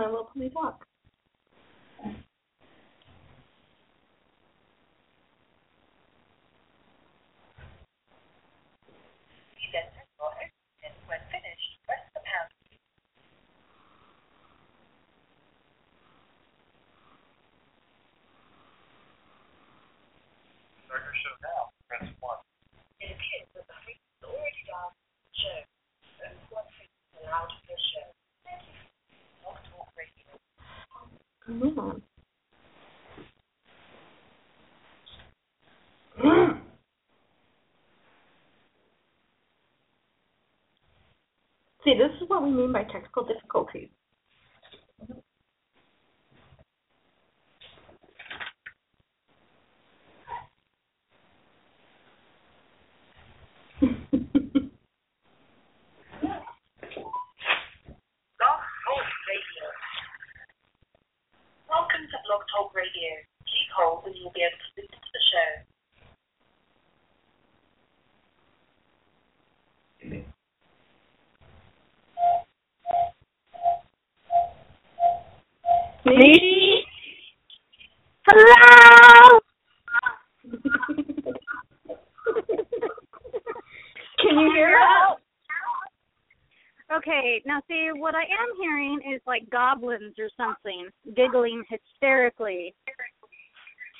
my little pony talk. When finished, press the pound key. Start your show now. Press 1. It appears that the freak is already dialed into the show. Only one freak is allowed for the show. Thank you. Blog Talk Radio. Come on. See, this is what we mean by technical difficulties. Blog Talk Radio. Welcome to Blog Talk Radio. Please hold and you'll be able to listen to the show. Nishi? Hello. Can you hear us? Okay, now see what I am hearing is like goblins or something giggling hysterically.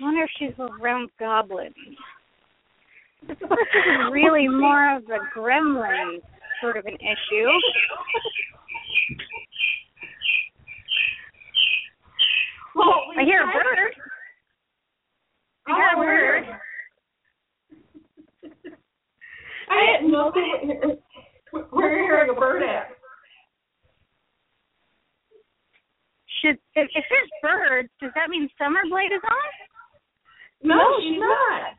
I wonder if she's around goblins. This is really more of a gremlin sort of an issue. Well, I hear a bird. I hear a Oh, bird. I didn't know where we're hearing a bird at. Should if, if there's birds, does that mean Summer Blade is on? No, she's not.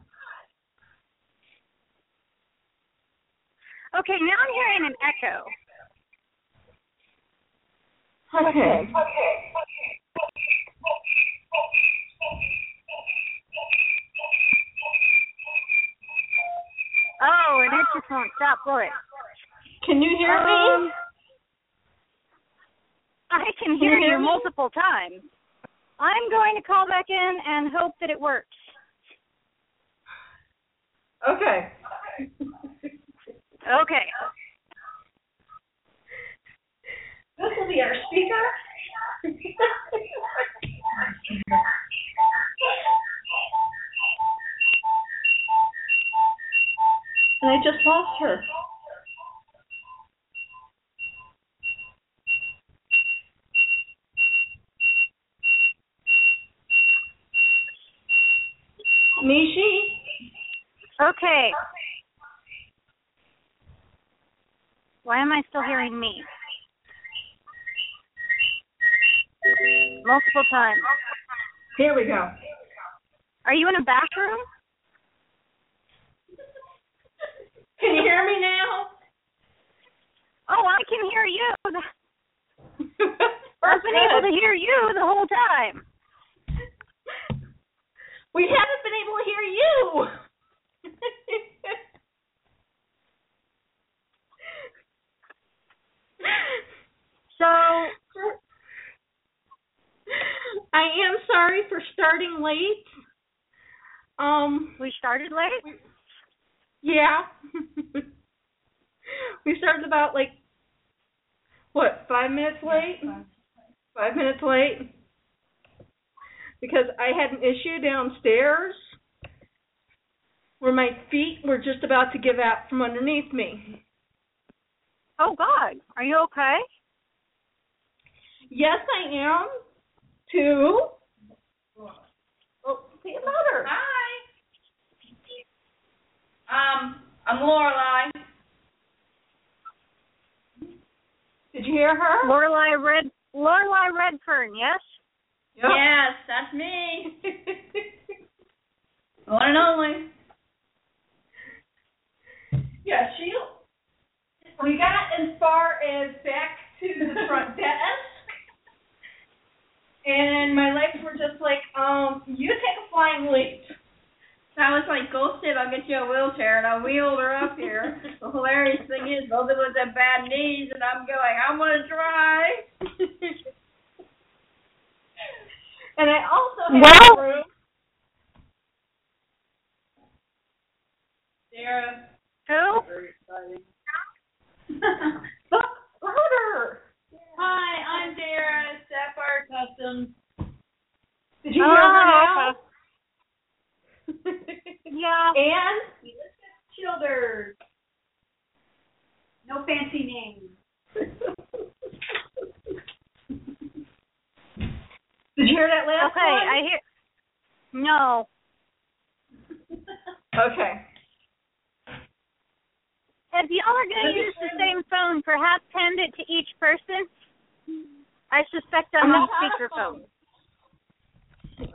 Okay, now I'm hearing an echo. Okay. Oh, and it just won't stop, will it? Can you hear Um, me? I can you hear hear you multiple times. I'm going to call back in and hope that it works. Okay. Okay. This will be our speaker. and I just lost her. Nishi? Okay. Why am I still hearing me? Multiple times. Here we go. Are you in a bathroom? Can you hear me now? Oh, I can hear you. I've been able to hear you the whole time. We haven't been able to hear you. So, I am sorry for starting late. Um, we started late? Yeah. we started about like what, five minutes late? Five minutes late. Because I had an issue downstairs where my feet were just about to give out from underneath me. Oh God, are you okay? Yes, I am. Two. Oh, say it louder. Hi. Um, I'm Lorelai. Did you hear her? Lorelai Red Lorelai Redfern, yes? Yes, that's me. One and only. Yeah, she. We got as far as back to the front desk, and my legs were just like, um, you take a flying leap. I was like, go sit, I'll get you a wheelchair, and I wheeled her up here. the hilarious thing is, both of us have bad knees, and I'm going, I'm gonna try. And I also have Well- a room. Sarah. Who? Very exciting. Louder. Hi, I'm Dara, Sapphire Customs. Did you hear her Oh, ah. now? Yeah. and Childers. No fancy names. Did you hear that last Okay, one? I hear No. Okay. If y'all are gonna use the same phone, perhaps hand it to each person. I suspect I'm, I'm on speakerphone.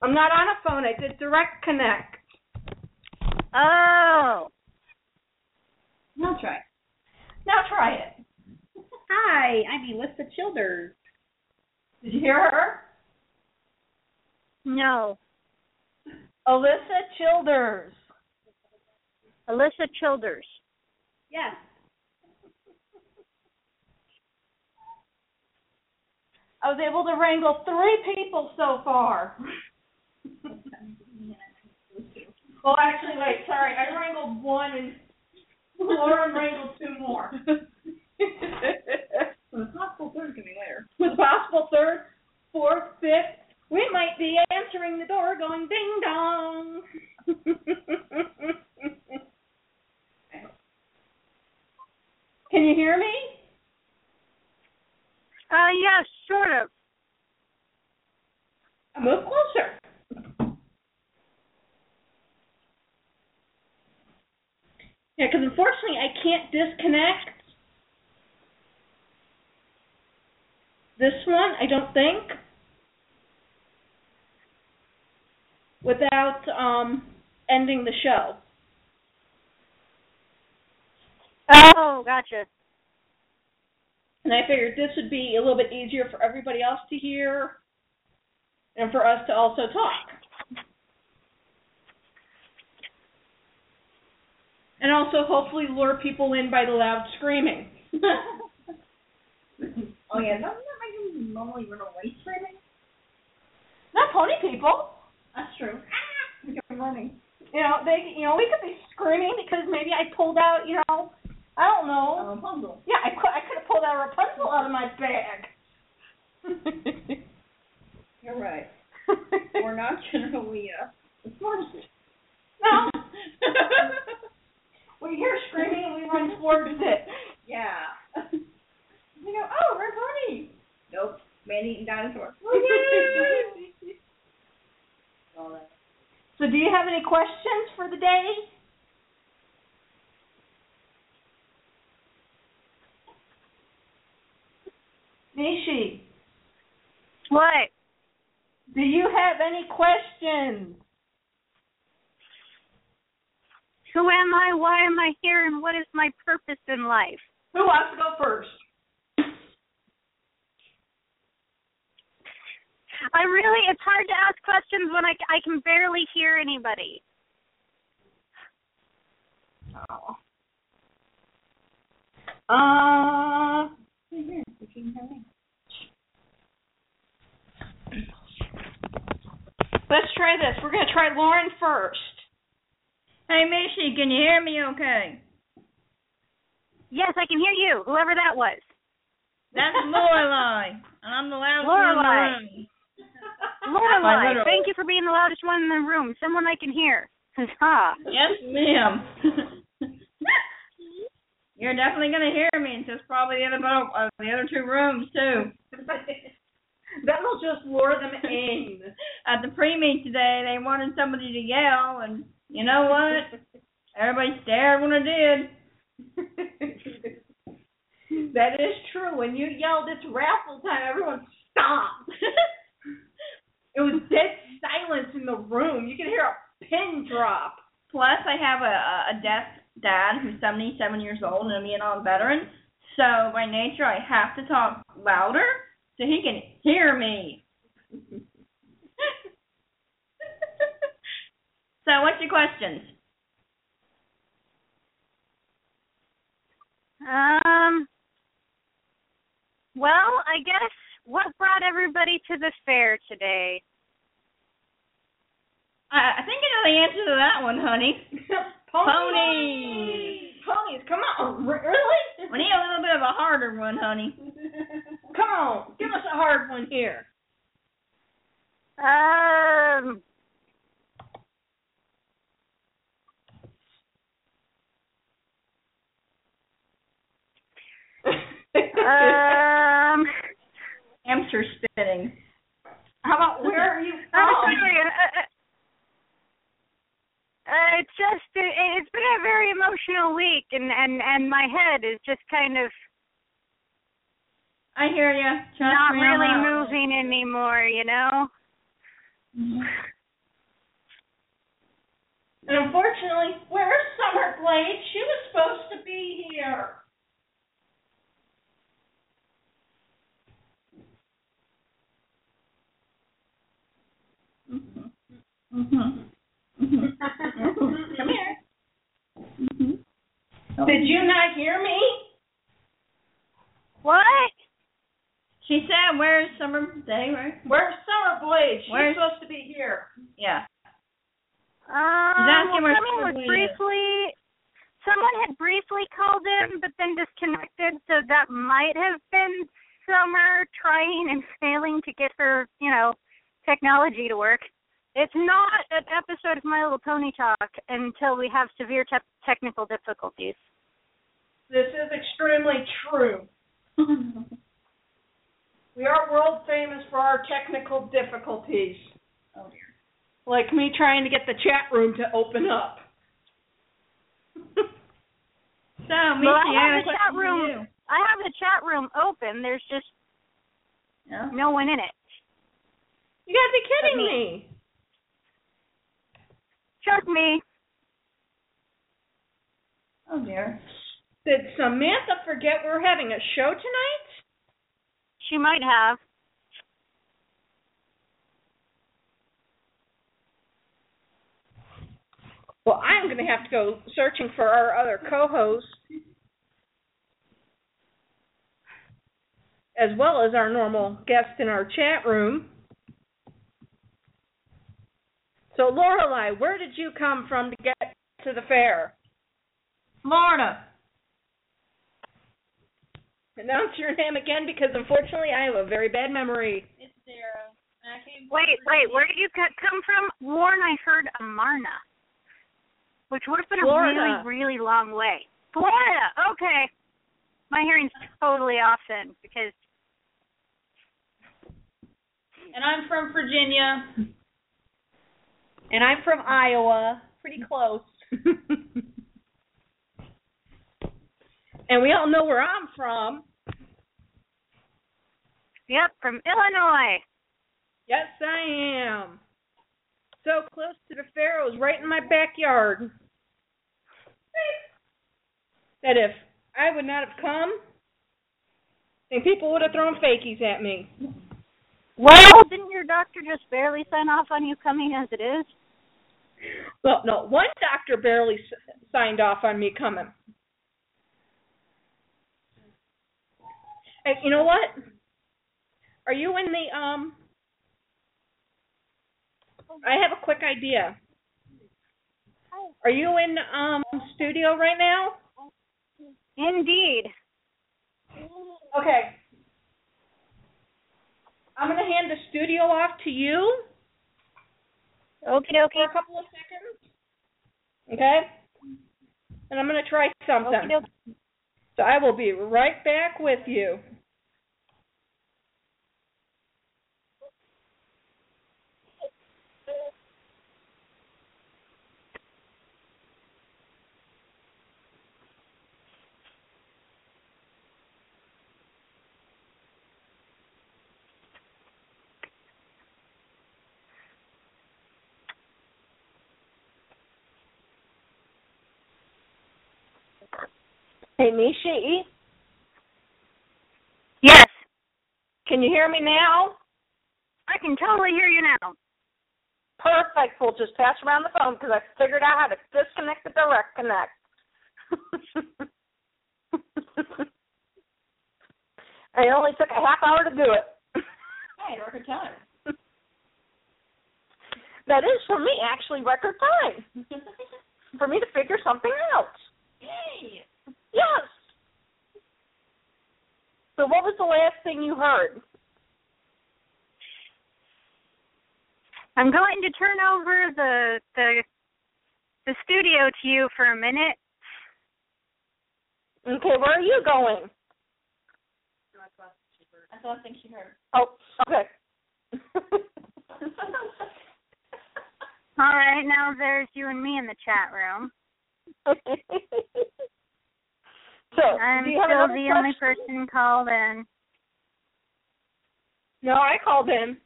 I'm not on a phone. I did direct connect. Oh. Now try. Now try it. Hi, I'm Elissa Childers. Did you hear her? No. Alyssa Childers. Alyssa Childers. Yes. I was able to wrangle three people so far. well, actually, wait, sorry. I wrangled one and Lauren wrangled two more. The possible third can be later. With possible third, fourth, fifth, we might be answering the door going ding dong. Can you hear me? Uh yes, sort of. Move closer. Yeah, because unfortunately I can't disconnect this one, I don't think, without um ending the show. Oh, gotcha. And I figured this would be a little bit easier for everybody else to hear and for us to also talk. And also hopefully lure people in by the loud screaming. Oh yeah, doesn't that make them normally run away screaming? Not pony people. That's true. Ah, look at running. You know, they you know, we could be screaming because maybe I pulled out, you know, I don't know. Um, puzzle. Yeah, I could I could have pulled out a Rapunzel out of my bag. You're right. We're not generally uh, the smartest. no. We hear screaming and we run towards it. Yeah. you go, oh, red pony. Nope, man-eating dinosaur. So do you have any questions for the day? Nishi, What? do you have any questions? Who am I? Why am I here? And what is my purpose in life? Who wants to go first? I really, it's hard to ask questions when I, I can barely hear anybody. Oh. Uh, let's try this. We're gonna try Lauren first. Hey, Mishi, can you hear me okay? Yes, I can hear you, whoever that was. That's Lorelai, and I'm the loudest one in the room. Lorelai, thank you for being the loudest one in the room. Someone I can hear. Yes, ma'am. You're definitely gonna hear me in just probably the other uh, the other two rooms too. That'll just lure them in. At the pre-meet today, they wanted somebody to yell, and you know what? Everybody stared when I did. that is true. When you yelled, it's raffle time, everyone stopped. it was dead silence in the room. You could hear a pin drop. Plus, I have a, a deaf dad who's 77 years old and a Vietnam veteran. So by nature, I have to talk louder so he can hear me. so, what's your questions? Um. Well, I guess what brought everybody to the fair today? I, I think I know the answer to that one, honey. Ponies. Ponies, Ponies. come on. Really? We need a little bit of a harder one, honey. Come on, give us a hard one here. Um. Um. Hamster spitting. How about where are you I'm sorry. Uh, uh, uh, it's just it, it's been a very emotional week, and and and my head is just kind of I hear you. not really moving anymore. You know. And unfortunately, where's Summer Blade? She was supposed to be here. Mhm. Mhm. Come here. Mhm. Did you not hear me? What? She said, "Where's Summer Day?" Where? Where's Summer Blade? She's Where's- supposed to be here. Yeah. Um, asking well, where someone was Summer is. briefly, someone had briefly called in, but then disconnected. So that might have been Summer trying and failing to get her, you know, technology to work. It's not an episode of My Little Pony Talk until we have severe te- technical difficulties. This is extremely true. We are world famous for our technical difficulties. Oh dear. Like me trying to get the chat room to open up. So, Misty, Well, I have the chat room. I have the chat room open. There's just No? no one in it. you gotta be kidding me. Just me. Oh dear. Did Samantha forget we're having a show tonight? She might have. Well, I'm going to have to go searching for our other co-host, as well as our normal guest in our chat room. So, Lorelai, where did you come from to get to the fair? Florida. Announce your name again, because unfortunately I have a very bad memory. It's Sarah. I came Wait, wait, where did you come from? Warren, I heard Amarna, which would have been Florida. a really, really long way. Florida, okay. My hearing's totally off then because And I'm from Virginia. And I'm from Iowa, pretty close. and we all know where I'm from. yep, from Illinois. Yes, I am. So close to the fair, it was right in my backyard. That if I would not have come, then people would have thrown fakies at me. Well, didn't your doctor just barely sign off on you coming as it is? Well, no, one doctor barely s- signed off on me coming. Hey, you know what? Are you in the um? I have a quick idea. Are you in um studio right now? Indeed. Okay. I'm gonna hand the studio off to you Okay, okay. for a couple of seconds. Okay? And I'm gonna try something. Dokie. So I will be right back with you. Hey, Nishi, Yes, can you hear me now? I can totally hear you now. Perfect. We'll just pass around the phone because I figured out how to disconnect the direct connect. it only took a half hour to do it. Hey, record time. That is for me actually record time. for me to figure something out. Yay! Yes. So what was the last thing you heard? I'm going to turn over the the the studio to you for a minute. Okay, where are you going? That's the last thing she heard. Oh, okay. All right, now there's you and me in the chat room. so, I'm do you have still another the only person called in. No, I called in.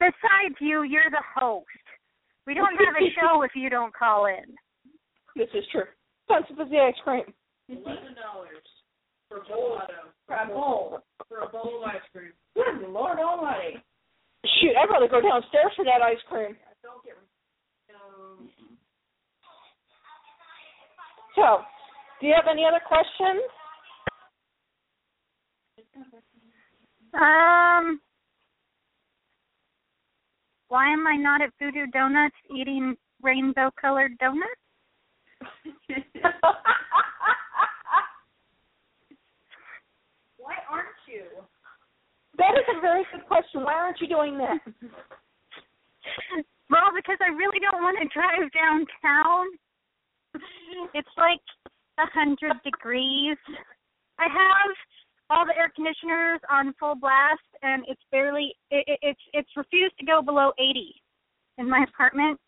Besides you, you're the host. We don't have a show if you don't call in. This is true. Tons of fizzy ice cream. Eleven dollars for a bowl For a bowl. for a bowl of ice cream. Good Lord Almighty. Shoot, I'd rather go downstairs for that ice cream. Don't get um, So, do you have any other questions? Um, why am I not at Voodoo Donuts eating rainbow colored donuts? why aren't you? that is a very good question. Why aren't you doing that? Well, because I really don't want to drive downtown. It's like a hundred degrees. I have all the air conditioners on full blast, and it's barely it, it, it's it's refused to go below eighty in my apartment,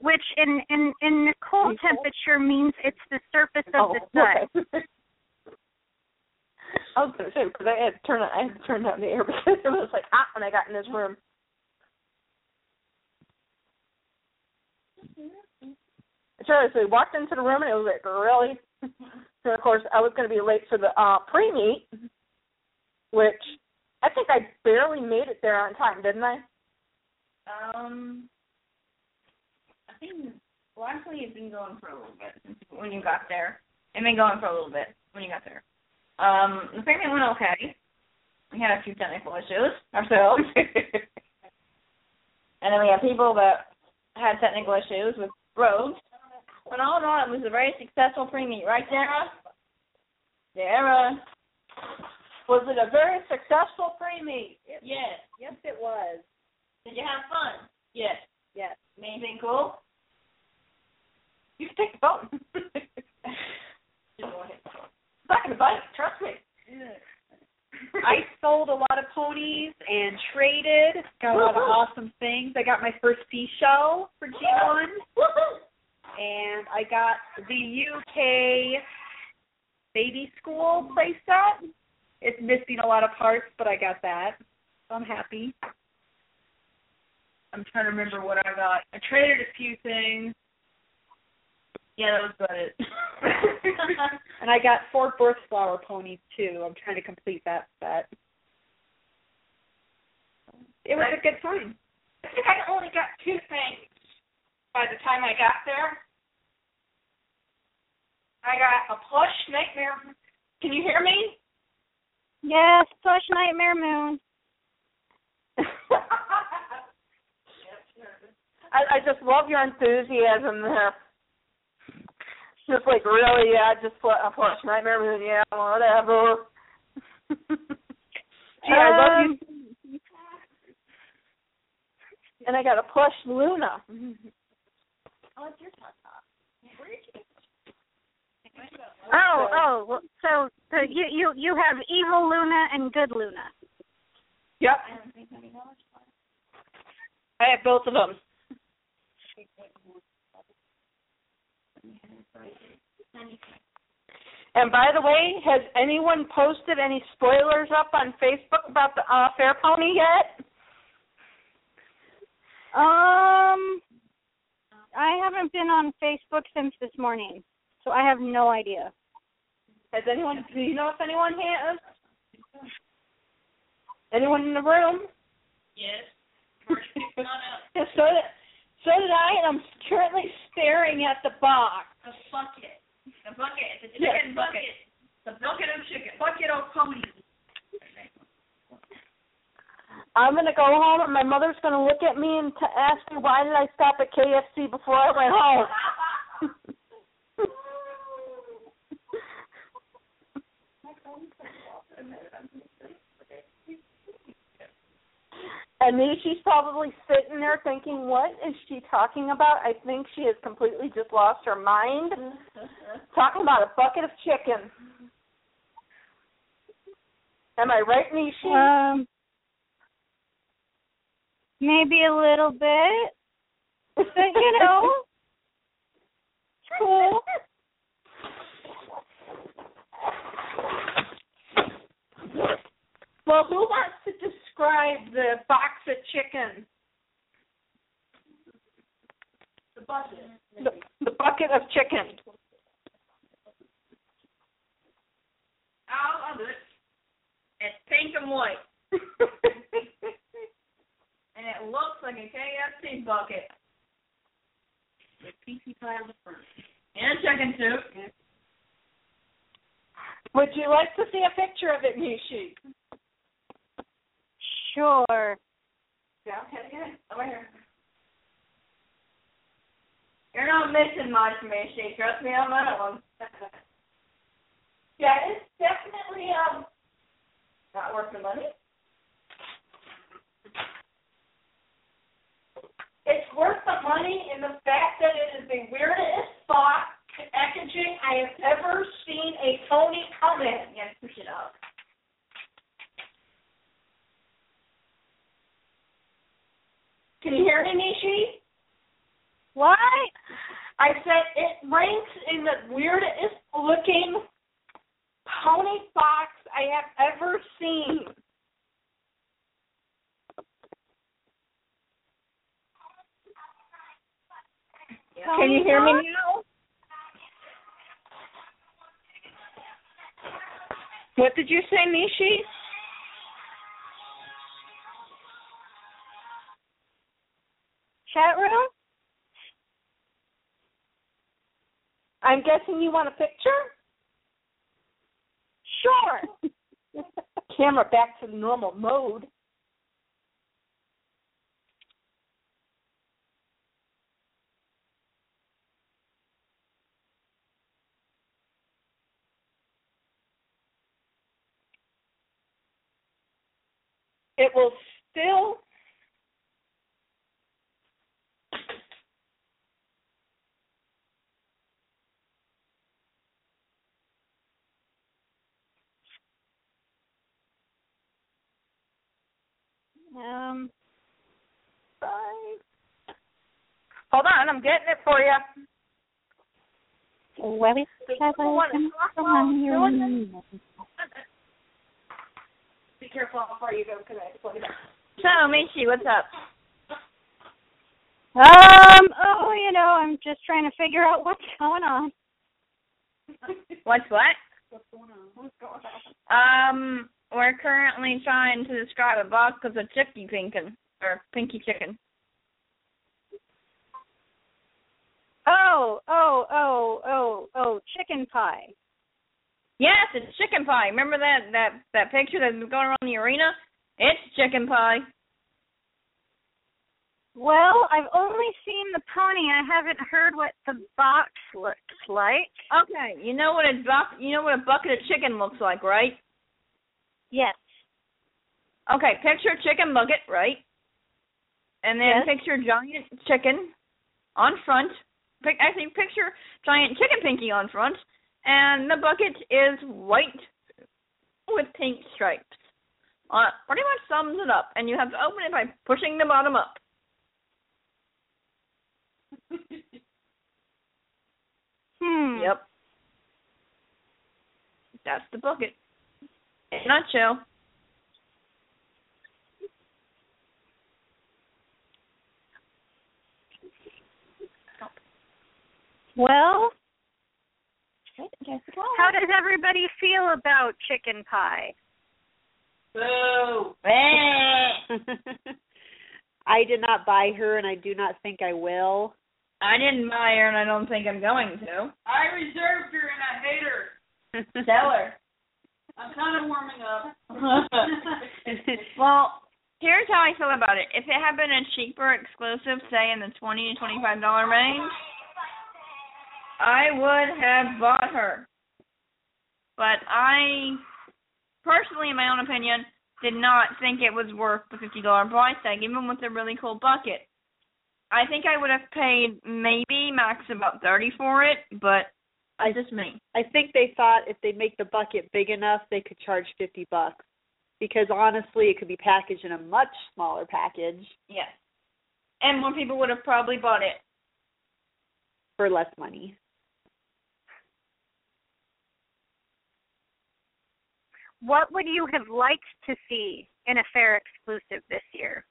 which in in in the cold temperature means it's the surface of oh, the sun. okay. I was gonna say because I had to turn I had to turn down the air because it was like ah, hot when I got in this room. So, so we walked into the room and it was like really. So of course I was going to be late for the uh pre meet, which I think I barely made it there on time, didn't I? Um, I think. Well, actually, it's been going for a little bit when you got there. It's been going for a little bit when you got there. Um, the payment went okay. We had a few technical issues ourselves, and then we had people that had technical issues with roads. But all in all, it was a very successful pre-meet, right, Sarah? Sarah. Was it a very successful pre meet? Yes. Yes, it was. Did you have fun? Yes. Yes. Anything cool? You can take the phone. Back in the bike, trust me. I sold a lot of ponies and traded. Got a lot of awesome things. I got my first seashell for G1, and I got the UK baby school playset. It's missing a lot of parts, but I got that. So I'm happy. I'm trying to remember what I got. I traded a few things. Yeah, that was about it. and I got four birth flower ponies too. I'm trying to complete that set. It was a good time. I think I only got two things by the time I got there. I got a plush nightmare. Can you hear me? Yes, plush nightmare moon. I, I just love your enthusiasm there. Just like really, yeah, just put a plush nightmare moon, yeah, whatever. Gee, I love you. Um. And I got a plush Luna. Oh, oh, well, so so you you you have evil Luna and good Luna. Yep. I have both of them. And by the way, has anyone posted any spoilers up on Facebook about the uh, Fair Pony yet? Um, I haven't been on Facebook since this morning, so I have no idea. Has anyone? Do you know if anyone has? Anyone in the room? Yes. Yeah, so did, so did I, and I'm currently staring at the box. The bucket. The bucket. The Yes, chicken bucket. The bucket of chicken. Bucket of ponies. I'm gonna go home, and my mother's gonna look at me and t- ask me why did I stop at KFC before I went home. And me, she's probably sitting there thinking, "What is she talking about?" I think she has completely just lost her mind. Talking about a bucket of chicken. Am I right, Nishi? Um, maybe a little bit, but you know, it's cool. Well, who wants to describe the box of chicken? The bucket. The, the bucket of chicken. Out of it. It's pink and white. And it looks like a KFC bucket. With PC pie on the front. And chicken soup. Would you like to see a picture of it, Nishi? Sure. Yeah, okay, okay. Over here. You're not missing much, Mishy. Trust me on that one. Yeah, it's definitely um Not worth the money. It's worth the money in the fact that it is the weirdest box packaging I have ever seen a pony come in. Yeah, push it out. Can you hear me, Nishi? What? I said it ranks in the weirdest looking pony box I have ever seen. Can you hear me now? What did you say, Nishi? Chat room? I'm guessing you want a picture? Sure. Camera back to the normal mode. It will still Um, Hold on, I'm getting it for you. well, it's people want to talk while I'm doing Be careful how far you go because I have to plug it. So, Mishy, what's up? Um, oh, you know, I'm just trying to figure out what's going on. What's what? What's going on? What's going on? Um, we're currently trying to describe a box of a chicky pinkin or pinky chicken. Oh, oh, oh, oh, oh, chicken pie. Yes, it's chicken pie. Remember that that that picture that's been going around the arena? It's chicken pie. Well, I've only seen the pony. I haven't heard what the box looks like. Okay, you know what a buck you know what a bucket of chicken looks like, right? Yes. Okay, picture chicken bucket, right? And then Yes. picture giant chicken on front. Pic- actually, picture giant chicken pinky on front, and the bucket is white with pink stripes. Uh, pretty much sums it up, and you have to open it by pushing the bottom up. Hmm. Yep. That's the bucket. In a nutshell. Well, Jessica. how does everybody feel about chicken pie? Boo. I did not buy her, and I do not think I will. I didn't buy her, and I don't think I'm going to. I reserved her and I hate her. Tell her. I'm kind of warming up. well, here's how I feel about it. If it had been a cheaper exclusive, say in the twenty to twenty-five dollar range, I would have bought her. But I, personally, in my own opinion, did not think it was worth the fifty dollar price tag, even with a really cool bucket. I think I would have paid maybe max about thirty for it, but I just me. I think they thought if they make the bucket big enough, they could charge fifty bucks. Because honestly, it could be packaged in a much smaller package Yes. And more people would have probably bought it. for less money. What would you have liked to see in a fair exclusive this year?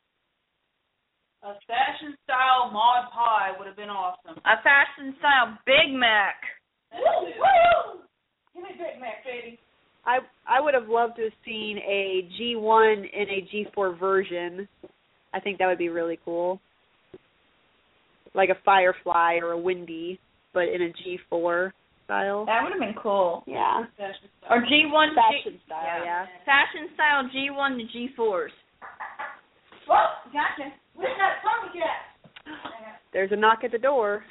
A fashion style Maud Pie would have been awesome. A fashion style Big Mac. Woo! Give me Big Mac, baby. I I would have loved to have seen a G1 and a G4 version. I think that would be really cool. Like a Firefly or a Windy, but in a G4 style. That would have been cool. Yeah. Fashion style. Or G1 Fashion G- style, yeah. Fashion style G1 to G4s. Whoa, gotcha. Where's that tongue cat? There's a knock at the door.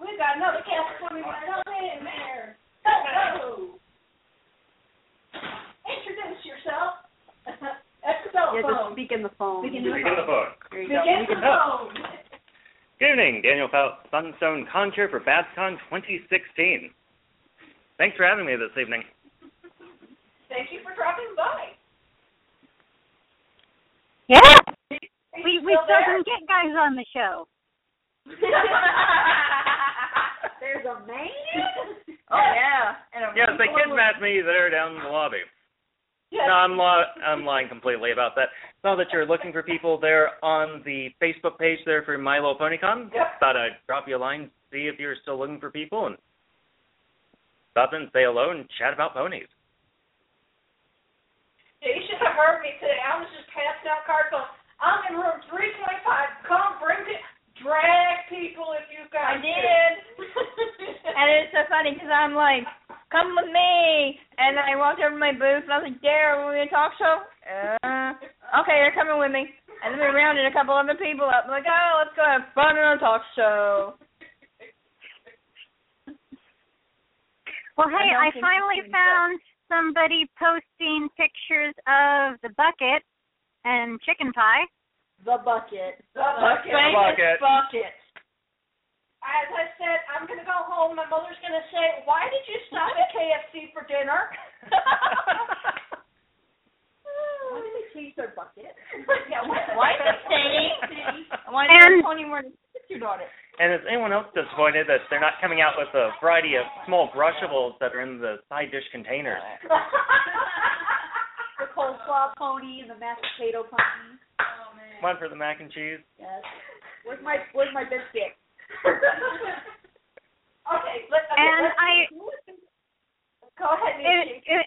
We got another cat swimming right on in there. Hello. Introduce yourself. That's the Yeah, just speak in the phone. Speak in Speak on the phone. There you Speak in the phone. Good evening, Daniel Fou- Sunstone Conchair for BabsCon 2016. Thanks for having me this evening. Thank you for dropping by. Yeah. We you we still still there? can get guys on the show. There's a man. Oh yeah. And a Yes, they kidnapped me there down in the lobby. Yes. No, I'm, li- I'm lying completely about that. Saw that you're looking for people there on the Facebook page there for My Little PonyCon. Yep. Thought I'd drop you a line, see if you're still looking for people, and stop in, say hello, and chat about ponies. Yeah, you should have heard me today. I was just passing out cards going, I'm in room 325. Come, bring it. Drag people if you got. I did. and it's so funny because I'm like, come with me. And I walked over to my booth and I was like, Dare, are we in a talk show? Uh, okay, they're coming with me. And then we rounded a couple other people up. I'm like, oh, let's go have fun in a talk show. Well, hey, don't I finally it's found somebody posting pictures of the bucket and chicken pie. The bucket. The bucket. Famous Bucket. bucket. As I said, I'm going to go home. My mother's going to say, Why did you stop at KFC for dinner? Why did they change their bucket? yeah, why, Why is it saying? Why And- Tony more than your daughter? And is anyone else disappointed that they're not coming out with a variety of small brushables that are in the side dish containers? The coleslaw pony and the mashed potato pony. oh, man. One for the mac and cheese. Yes. Where's my Where's my biscuit? okay, let, okay, And I go ahead, it, it,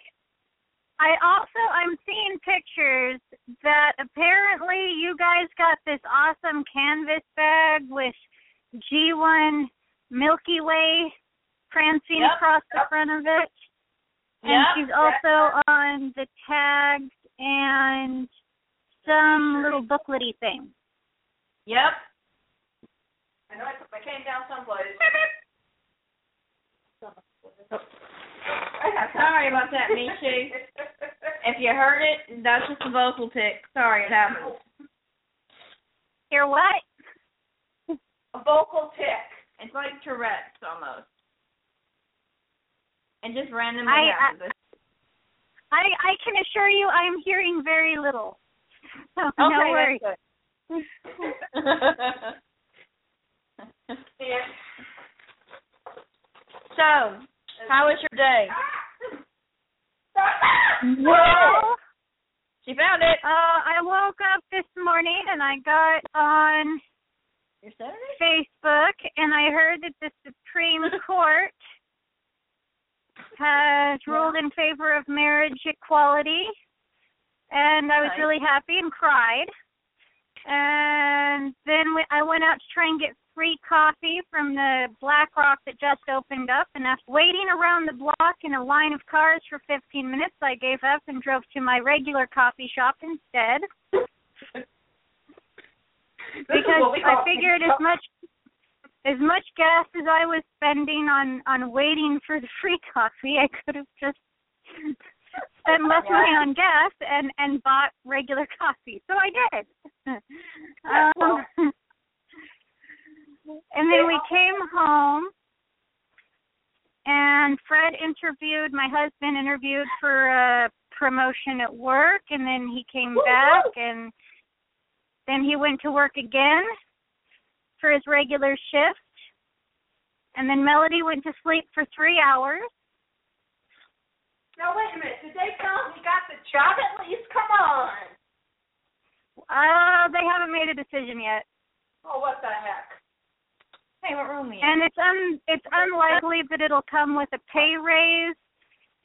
I also I'm seeing pictures that apparently you guys got this awesome canvas bag with G1 Milky Way prancing Yep, across the front of it. And Yep, she's also on the tags and some little booklety thing. Yep. I know I put my cane down someplace. Sorry about that, Nichi. If you heard it, that's just a vocal tick. Sorry, it happens. Hear what? A vocal tick. It's like Tourette's almost. And just randomly I- happens. I I can assure you I'm hearing very little. So okay, no worries. so, how was your day? Well, She found it. uh, I woke up this morning and I got on? Facebook and I heard that the Supreme Court has ruled in favor of marriage equality, and I was really happy and cried. And then we- I went out to try and get free coffee from the Black Rock that just opened up, and after waiting around the block in a line of cars for 15 minutes, I gave up and drove to my regular coffee shop instead because I figured as much as much gas as I was spending on on waiting for the free coffee, I could have just spent less money on gas and and bought regular coffee. So I did. um, and then we came home and Fred interviewed my husband interviewed for a promotion at work and then he came back and then he went to work again for his regular shift. And then Melody went to sleep for three hours. Now wait a minute. Did they tell him he got the job at least? Come on. Uh, they haven't made a decision yet. Oh, what the heck? Hey, what room are you in? And it's un it's unlikely that it'll come with a pay raise.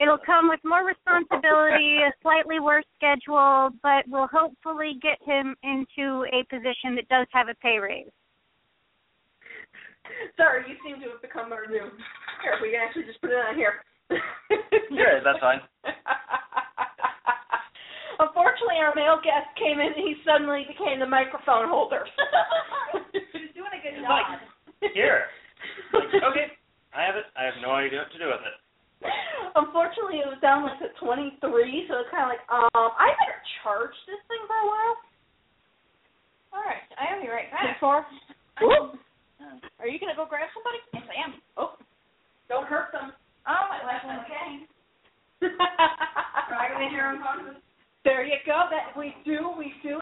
It'll come with more responsibility, a slightly worse schedule, but will hopefully get him into a position that does have a pay raise. Sorry, you seem to have become our new. Here, we can actually just put it on here. Sure, that's fine. Unfortunately, our male guest came in and he suddenly became the microphone holder. He's doing a good He's like, Here. Like, okay, I have it. I have no idea what to do with it. Unfortunately, it was down like to 23, so it's kind of like, um, I better charge this thing for a while. All right, I am here right back. Before. Ooh. Are you gonna go grab somebody? Yes, I am. Oh, don't hurt them. Oh, my last one. Okay. Right in your own boxes. there you go. That we do, we do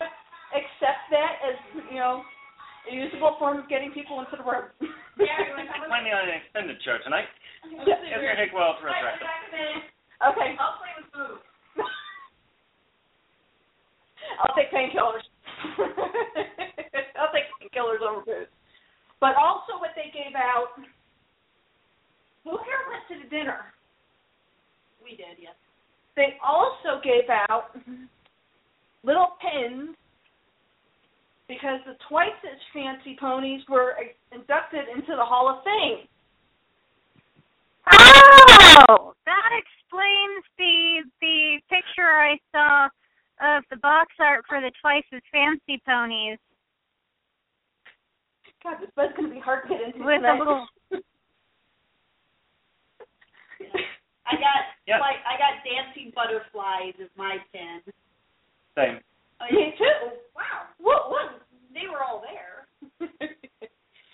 accept that as you know a usable form of getting people into the room. Yeah, you want to Planning on an extended show tonight. Yeah. It's gonna take a while for us to wrap. Okay. I'll play with food. I'll take painkillers. I'll take painkillers over booze. But also, what they gave out. Who here went to the dinner? We did, yes. They also gave out little pins because the twice as fancy ponies were inducted into the Hall of Fame. Oh, that explains the the picture I saw of the box art for the twice as fancy ponies God, this bed's gonna be hard to get into with a little. I got Yeah. like I got dancing butterflies as my pin. Same. Me too. Wow. What? What? They were all there.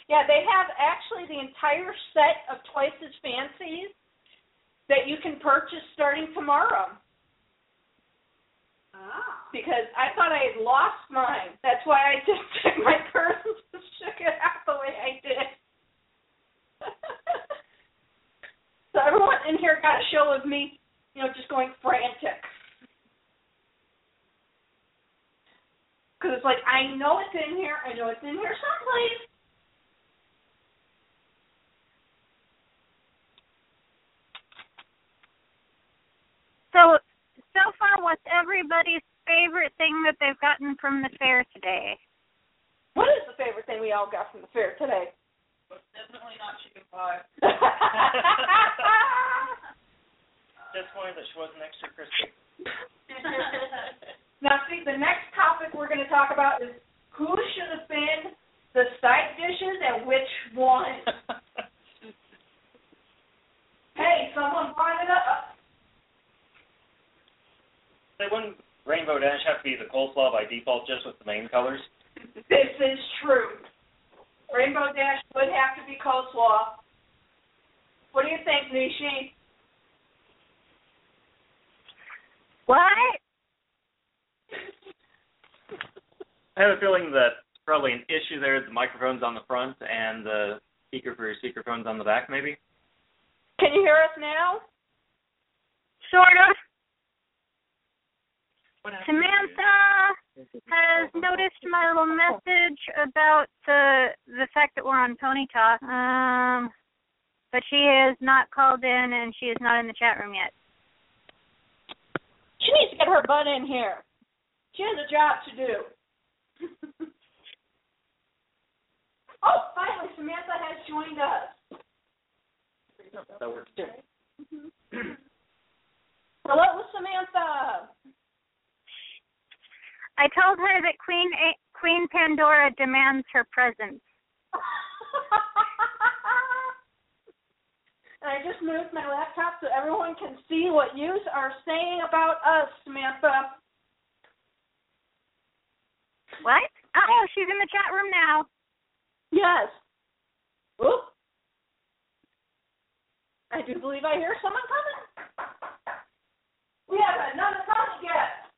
yeah, they have actually the entire set of twice as fancies that you can purchase starting tomorrow. Ah. Because I thought I had lost mine. That's why I just took my purse and shook it out the way I did. so everyone in here got a show of me, you know, just going frantic. Because it's like, I know it's in here. I know it's in here someplace. So so far, what's everybody's favorite thing that they've gotten from the fair today? What is the favorite thing we all got from the fair today? Definitely not chicken pie. Disappointed that she wasn't extra crispy. now, see, the next topic we're going to talk about is who should have been the side dishes and which one. hey, someone brought it up. Say, wouldn't Rainbow Dash have to be the coleslaw by default just with the main colors? This is true. Rainbow Dash would have to be coleslaw. What do you think, Nichi? What? I have a feeling that probably an issue there. the microphones on the front and the speaker for your speakerphones on the back, maybe. Can you hear us now? Sort of. Samantha. has noticed my little message about the the fact that we're on Pony Talk. Um, but she has not called in and she is not in the chat room yet. She needs to get her butt in here. She has a job to do. oh, finally, Samantha has joined us. That works too. Mm-hmm. Hello, Samantha. I told her that Queen A- Queen Pandora demands her presence. and I just moved my laptop so everyone can see what you are saying about us, Samantha. What? Oh, she's in the chat room now. Yes. Oop. I do believe I hear someone coming. We haven't none of coming yet.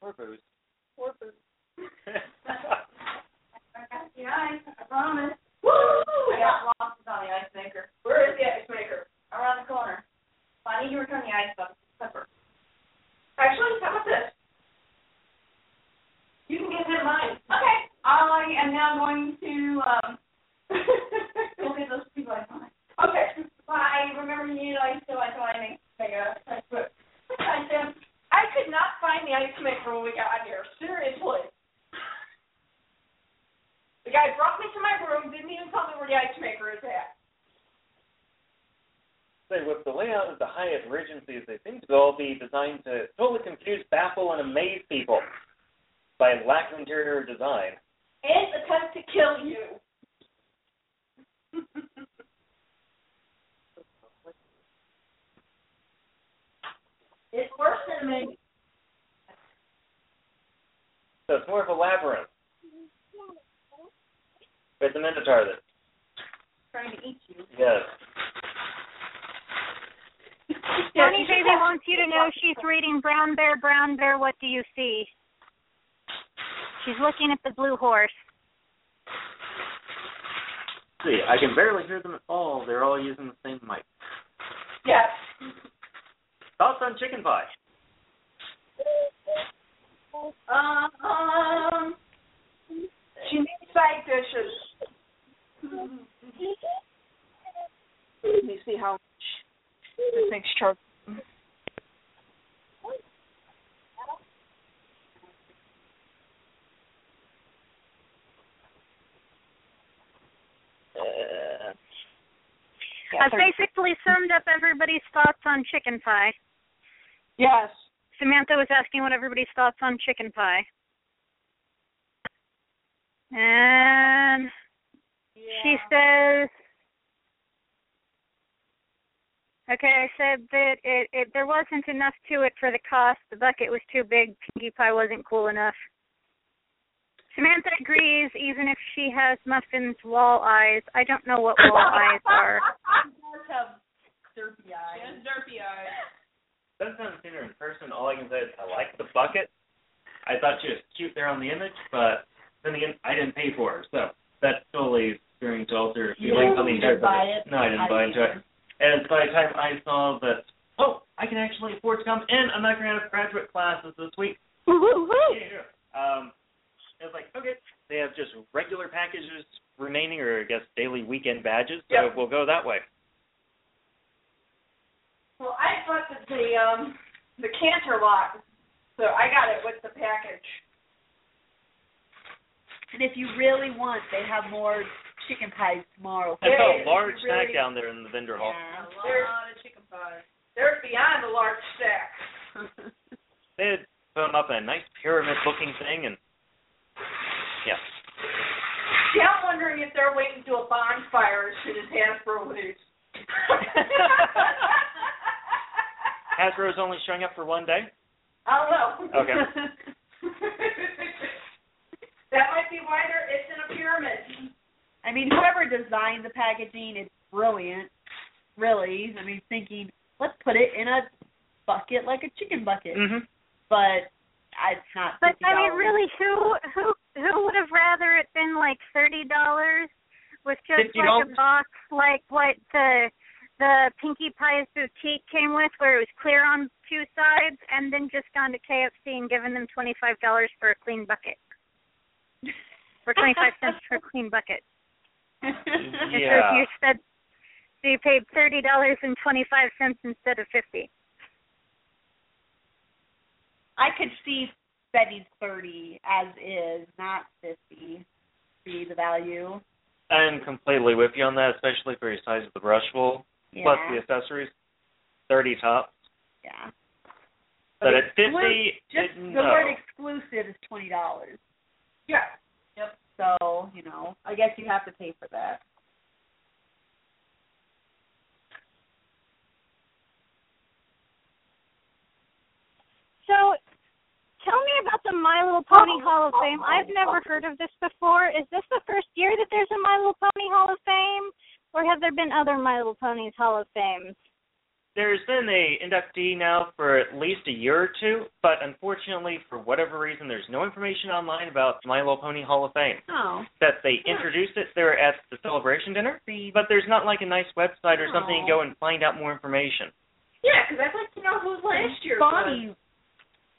Or booze. Or food. Yeah, I promise. Woo! I got lost on the ice maker. Where is the ice maker? Around the corner. So I need to return the ice bucket. Pepper. Actually, how about this? You can give him mine. Okay. I am now going to um go get those people I found. okay. Bye. Remember you need ice so I I make make a ice book. Bye, Sam. I could not find the ice maker when we got here. Seriously. The guy brought me to my room, didn't even tell me where the ice maker is at. Say, with the layout of the Hyatt Regencies, they seem to all be designed to totally confuse, baffle, and amaze people by lack of interior design. And attempt to kill you. it's worse than me. So it's more of a labyrinth. It's a minotaur that, Trying to eat you. yes. Tony Baby wants you to know she's reading Brown Bear, Brown Bear, What Do You See? She's looking at the blue horse. See, I can barely hear them at all. They're all using the same mic. Yes. Thoughts on chicken pie? Um, she needs side dishes. Let me see how much this thing's charged. Uh, I've basically summed up everybody's thoughts on chicken pie. yes. Samantha was asking what everybody's thoughts on chicken pie. And she says Okay, I said that it, it there wasn't enough to it for the cost. The bucket was too big. Pinkie Pie wasn't cool enough. Samantha agrees, even if she has muffins wall eyes. I don't know what wall eyes are. Derpy eyes. derpy eyes. Since I haven't seen her in person, all I can say is I like the bucket. I thought she was cute there on the image, but then again, I didn't pay for her, so that's totally going to alter You feelings on the didn't entire buy bucket. it? No, I didn't I buy into it. And by the time I saw that, oh, I can actually afford to come in, I'm not going to have graduate classes this week. Yeah. Um, it was like, okay, they have just regular packages remaining, or I guess daily weekend badges, so Yep. we'll go that way. Well, I bought the, the um the Canterlot, so I got it with the package. And if you really want, they have more chicken pies tomorrow. I saw a large it's snack down there in the vendor hall. Yeah. There's, of chicken pie. there's beyond the large stack. They had put them up in a nice pyramid looking thing, and yeah. See, I'm wondering if they're waiting to do a bonfire as soon as Hasbro leaves. Hasbro's only showing up for one day. I don't know. Okay. that might be why they're, it's in a pyramid. I mean, whoever designed the packaging, it's brilliant. Really, I mean, thinking let's put it in a bucket like a chicken bucket, Mm-hmm. but it's not. But $50. I mean, really, who who who would have rather it been like thirty dollars with just like a box like what the the Pinkie Pie's boutique came with, where it was clear on two sides, and then just gone to KFC and given them twenty five dollars for a clean bucket, for twenty five cents for a clean bucket. And so Yeah. you said so you paid thirty dollars and twenty five cents instead of fifty. I could see Betty's thirty as is, not fifty. Be the value. I'm completely with you on that, especially for your size of the brushable Yeah. plus the accessories. Thirty tops. yeah. But at exclu- fifty, just no. the word exclusive is twenty dollars. Yeah. Yep. So you know, I guess you have to pay for that. So tell me about the My Little Pony oh. Hall of Fame. I've never heard of this before. Is this the first year that there's a My Little Pony Hall of Fame? Or have there been other My Little Ponies Hall of Fames? There's been a inductee now for at least a year or two, but unfortunately, for whatever reason, there's no information online about My Little Pony Hall of Fame. Oh. That they introduced it there at the celebration dinner, but there's not like a nice website or something to go oh. and find out more information. Yeah, because I'd like to know who last year Bonnie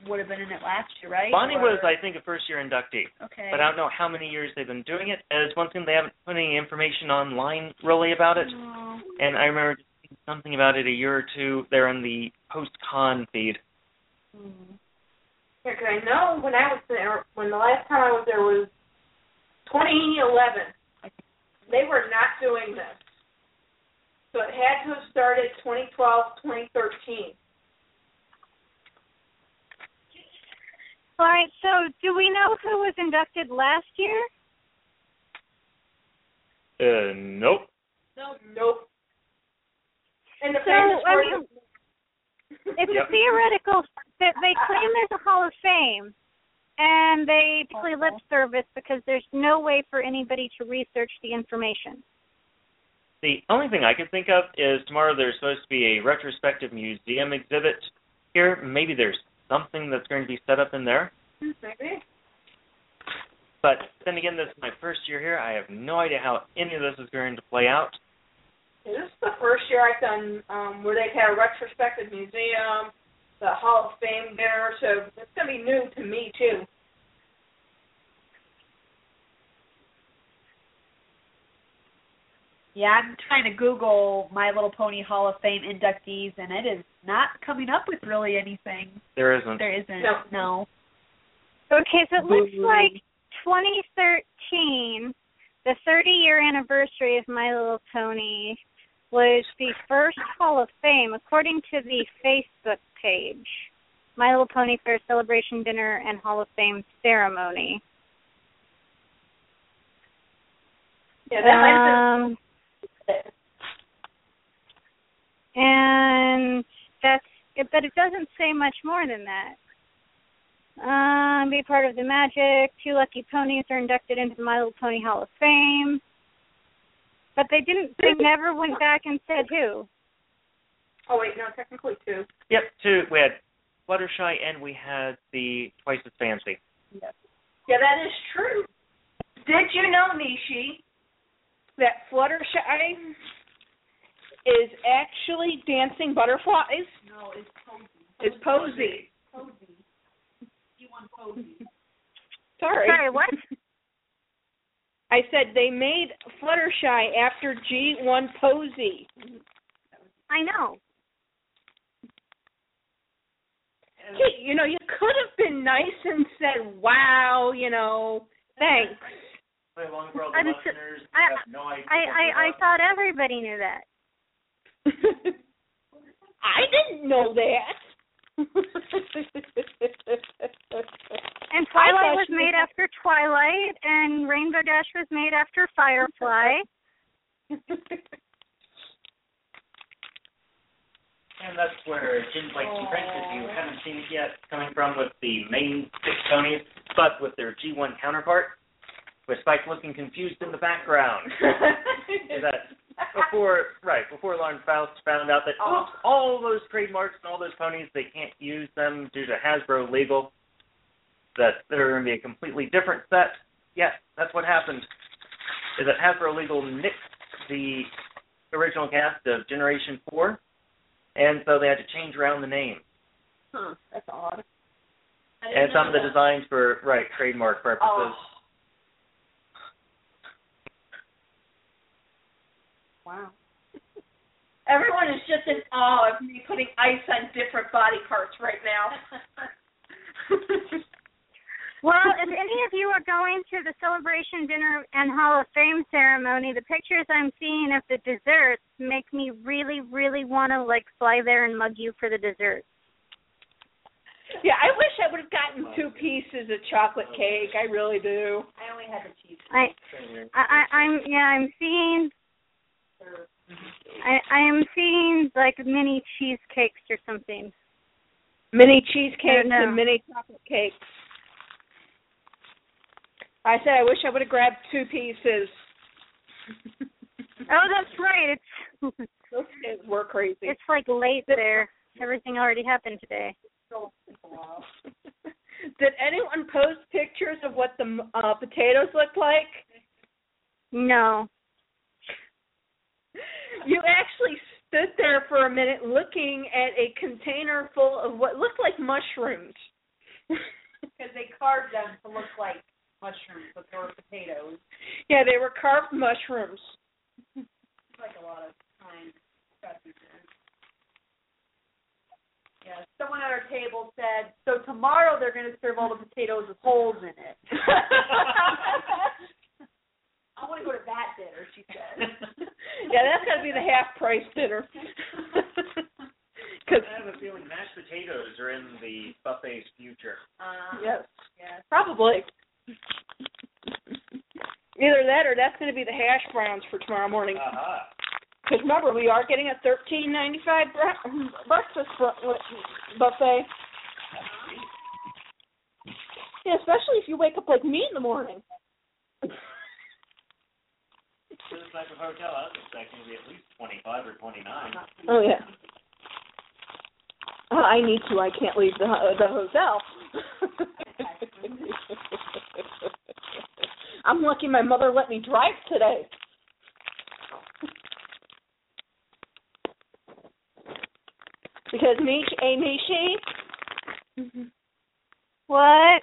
would have been in it last year, right? Bonnie Or- was, I think, a first year inductee, Okay. but I don't know how many years they've been doing it. As one thing, they haven't put any information online really about it. Oh. And I remember seeing something about it a year or two there on the post con feed. Hmm. Yeah, 'cause I know when I was there, when the last time I was there was 2011. They were not doing this. So it had to have started 2012, 2013. All right, so do we know who was inducted last year? Uh, nope. No, nope. And the So, I mean, It's Yep. a theoretical that they claim there's a Hall of Fame, and they play lip service because there's no way for anybody to research the information. The only thing I can think of is tomorrow there's supposed to be a retrospective museum exhibit here. Maybe there's something that's going to be set up in there. But then again, this is my first year here. I have no idea how any of this is going to play out. Yeah, this is the first year I've done um, where they've had a retrospective museum, the Hall of Fame dinner, so it's going to be new to me too. Yeah, I'm trying to Google My Little Pony Hall of Fame inductees, and it is not coming up with really anything. There isn't. There isn't. No. No. Okay, so it looks like 2013, the 30 year anniversary of My Little Pony, was the first Hall of Fame according to the Facebook page. My Little Pony Fair Celebration Dinner and Hall of Fame Ceremony. Yeah, that might Um, have been. And that's but it doesn't say much more than that. Um, be part of the magic. Two lucky ponies are inducted into the My Little Pony Hall of Fame. But they didn't. They never went back and said who. Oh wait, no, technically two. Yep, two. We had Fluttershy and we had the Twice as Fancy. Yeah, that is true. Did you know, Nichi, that Fluttershy is actually dancing butterflies? No, it's Posey. It's Posey. Posey. You want Posey. Sorry. Sorry, what? I said they made Fluttershy after G1 Posey. I know. Hey, you know, you could have been nice and said, "Wow," you know, thanks. Play along I'm the s- listeners. I- have no idea I I I thought everybody knew that. I didn't know that. And Twilight was she made after Twilight, and Rainbow Dash was made after Firefly. And that's where Jim's Like Strength, if you haven't seen it yet, coming from with the main six ponies, but with their G1 counterpart, with Spike looking confused in the background. Is that before right before Lauren Faust found out that Oh. oops, all those trademarks and all those ponies they can't use them due to Hasbro legal. That they're going to be a completely different set. Yes, that's what happened. Is that Hasbro legal nixed the original cast of Generation Four, and so they had to change around the name Huh. That's odd. And some of the designs for right trademark purposes. Oh. Wow. Everyone is just in awe of me putting ice on different body parts right now. Well, if any of you are going to the celebration dinner and Hall of Fame ceremony, the pictures I'm seeing of the desserts make me really, really want to like fly there and mug you for the dessert. yeah, I wish I would have gotten two pieces of chocolate cake. I really do. I only had the cheese. I, I, I I'm yeah, I'm seeing. I I am seeing like mini cheesecakes or something. Mini cheesecakes and mini chocolate cakes. I said I wish I would have grabbed two pieces. Oh, that's right. It's Those kids were crazy. it's like late there. Everything already happened today. Did anyone post pictures of what the uh, potatoes look like? No. You actually stood there for a minute looking at a container full of what looked like mushrooms. Because they carved them to look like mushrooms, but they were potatoes. yeah, they were carved mushrooms. Like a lot of time. Yeah, someone at our table said, so tomorrow they're going to serve all the potatoes with holes in it. I want to go to that dinner, she said. yeah, that's got to be the half price dinner. Because I have a feeling mashed potatoes are in the buffet's future. Uh, yes, yes. probably. Either that or that's going to be the hash browns for tomorrow morning. Aha. Because remember, we are getting a thirteen ninety five breakfast buffet. Yeah, especially if you wake up like me in the morning. For this type of hotel, I was expecting to be at least 25 or 29. Oh yeah. Uh, I need to. I can't leave the ho- the hotel. I'm lucky my mother let me drive today. Because me, a me, she. What?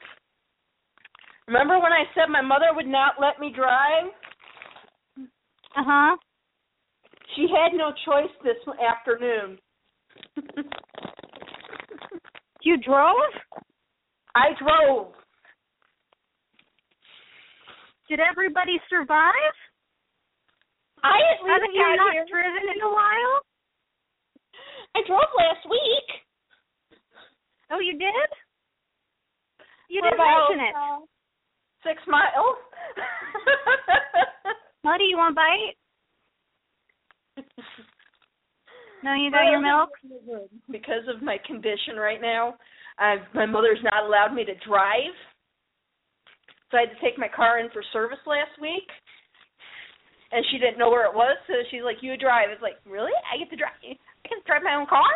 Remember when I said my mother would not let me drive? Uh huh. She had no choice this afternoon. You drove? I drove. Did everybody survive? I at least Haven't you not here. driven in a while? I drove last week. Oh, you did? You For didn't about, mention it. uh, Six miles. Do you want a bite? No, you got your milk. Because of my condition right now, I've, my mother's not allowed me to drive. So I had to take my car in for service last week. And she didn't know where it was, so she's like, "You drive." It's like, really? I get to drive? I get to drive my own car?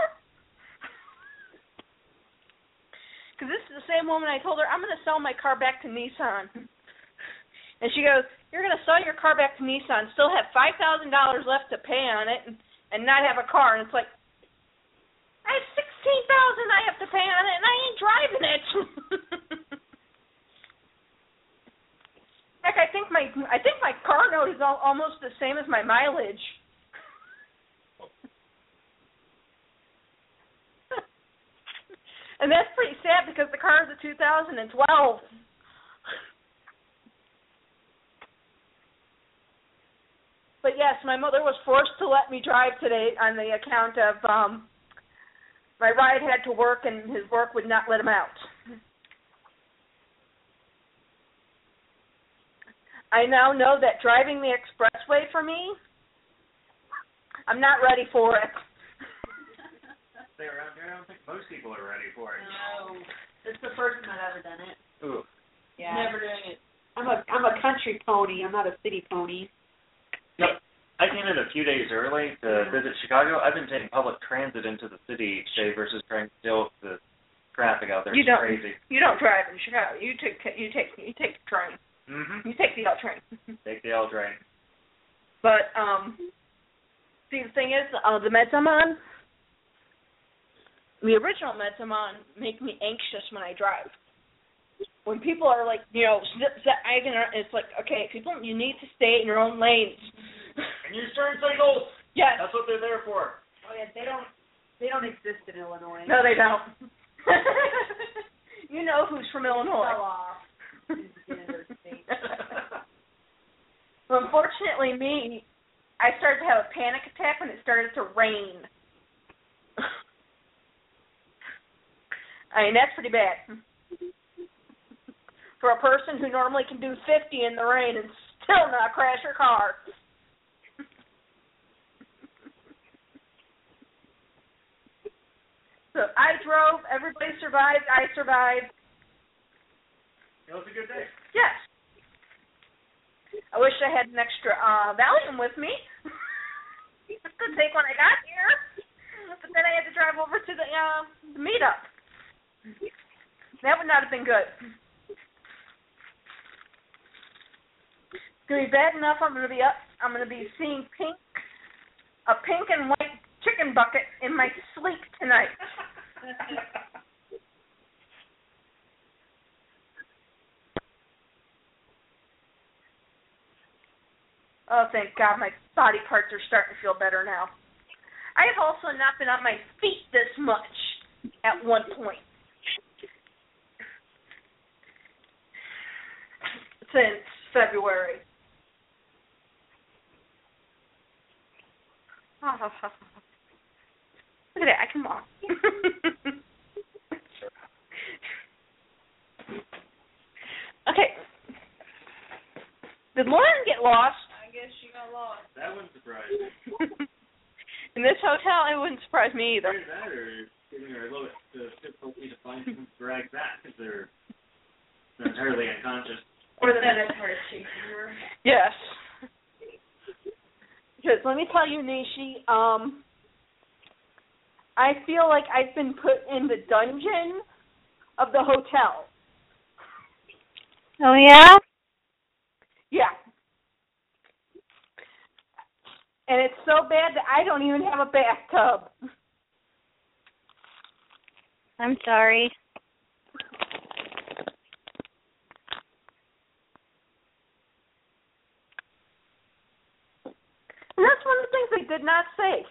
Because this is the same woman I told her I'm going to sell my car back to Nissan. And she goes, "You're going to sell your car back to Nissan, still have five thousand dollars left to pay on it, and, and not have a car." And it's like, I have sixteen thousand I have to pay on it, and I ain't driving it. Heck, I think my I think my car note is al- almost the same as my mileage. and that's pretty sad because the car is a 2012. But yes, my mother was forced to let me drive today on the account of um my ride had to work and his work would not let him out. I now know that driving the expressway for me, I'm not ready for it. Stay around here. I don't think most people are ready for it. No. It's the first time I've ever done it. Ooh. Yeah. Never doing it. I'm a I'm a country pony. I'm not a city pony. Yep. I came in a few days early to visit Chicago. I've been taking public transit into the city each day versus trying to deal with the traffic out there. You It's don't- crazy. You don't drive in Chicago. You take you take you take the train. Mm-hmm. You take the L train. Take the L train. But um See, the thing is, uh, the meds I'm on, the original meds I'm on make me anxious when I drive. When people are like, you know, zip, zip, I can, it's like, okay, people, you need to stay in your own lanes. And use turn signals. yes. That's what they're there for. Oh yeah, they don't they don't exist in Illinois. No, they don't. you know who's from Illinois. Fell off. into the interstate. well, unfortunately, me, I started to have a panic attack when it started to rain. I mean, that's pretty bad. For a person who normally can do 50 in the rain and still not crash her car. so I drove, everybody survived, I survived. It was a good day. Yes. I wish I had an extra uh Valium with me to take when I got here. But then I had to drive over to the uh the meetup. That would not have been good. It's gonna be bad enough I'm gonna be up I'm gonna be seeing pink a pink and white chicken bucket in my sleep tonight. Oh, thank God, my body parts are starting to feel better now. I have also not been on my feet this much at one point. Since February. Look at that, I can walk. okay. Did Lauren get lost? I guess she got lost. That wouldn't surprise me. In this hotel, it wouldn't surprise me either. Either that or giving her a little bit of difficulty to find who drag that because they're, they're entirely unconscious. Or the minute started chasing her. Yes. Because let me tell you, Nichi, um, I feel like I've been put in the dungeon of the hotel. Oh yeah? Yeah. And it's so bad that I don't even have a bathtub. I'm sorry. And that's one of the things they did not say.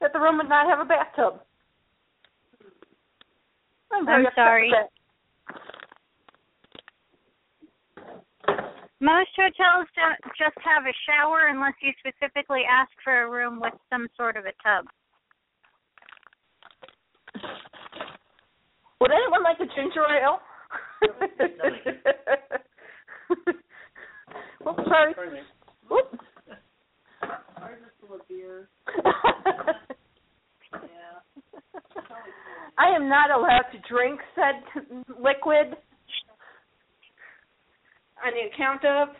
That the room would not have a bathtub. I'm, very I'm upset sorry. Most hotels don't just have a shower unless you specifically ask for a room with some sort of a tub. Would anyone like a ginger ale? Oops, sorry. Oops. Ours is full of beer. Yeah. I am not allowed to drink said liquid on the account of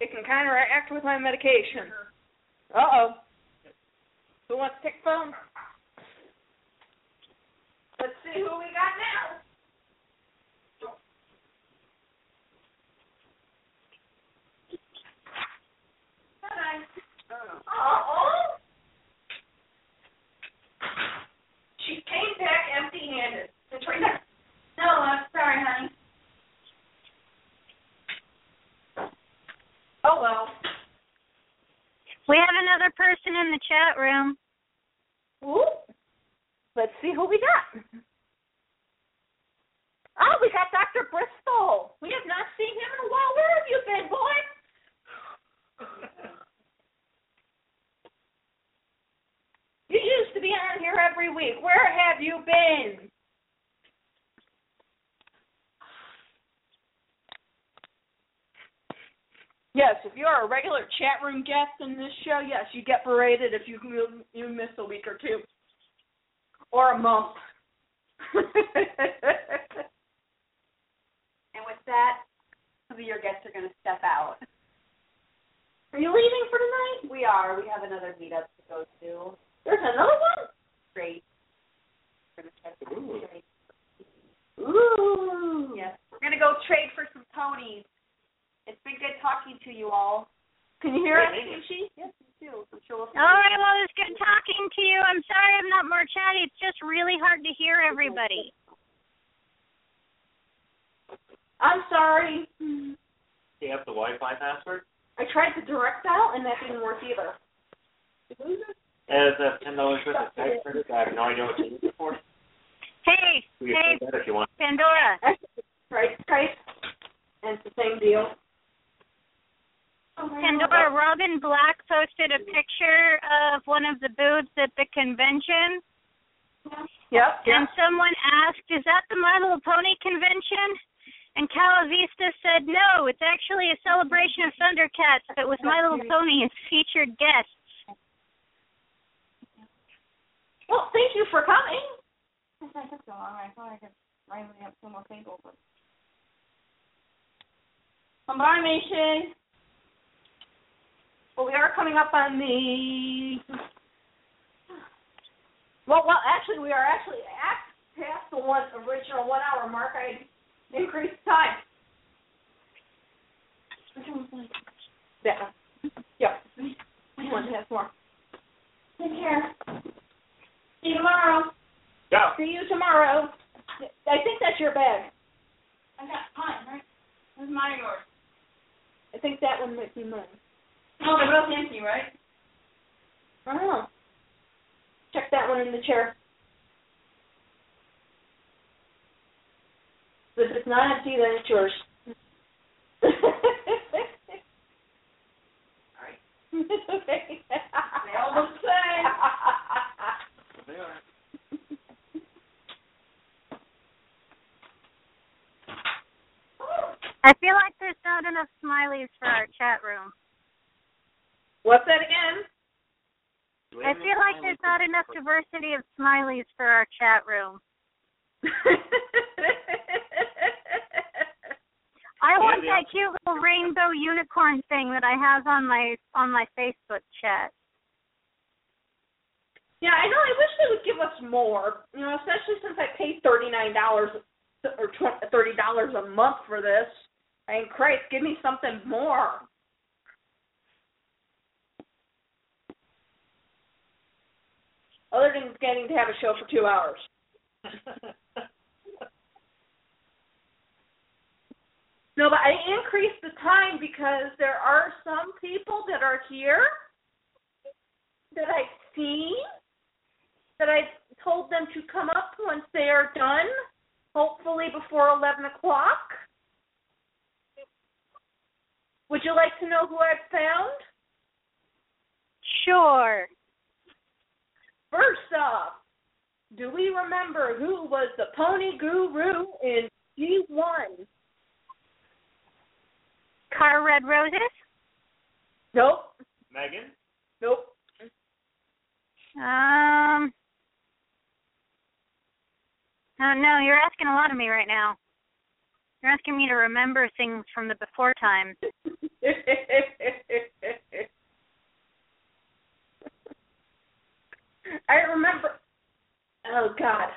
it can counteract with my medication. Uh oh. Who wants to take phone? Let's see who we got now. Hi. Oh. Oh, room guest in this show, yes, you get berated if you you miss a week or two, or a month. And with that, some of your guests are going to step out. are you leaving for tonight? We are. We have another meetup that I have on my on my Facebook chat. yeah, I know. I wish they would give us more. You know, especially since I pay thirty nine dollars or thirty dollars a month for this. I mean, Christ, give me something more. Other than getting to have a show for two hours. No, but I increased the time because there are some people that are here that I've seen that I told them to come up once they are done, hopefully before 11 o'clock. Would you like to know who I've found? Sure. First off, do we remember who was the pony guru in G1? Car Red Roses? Nope. Megan? Nope. Um Oh no, you're asking a lot of me right now. You're asking me to remember things from the before times. I remember. Oh God.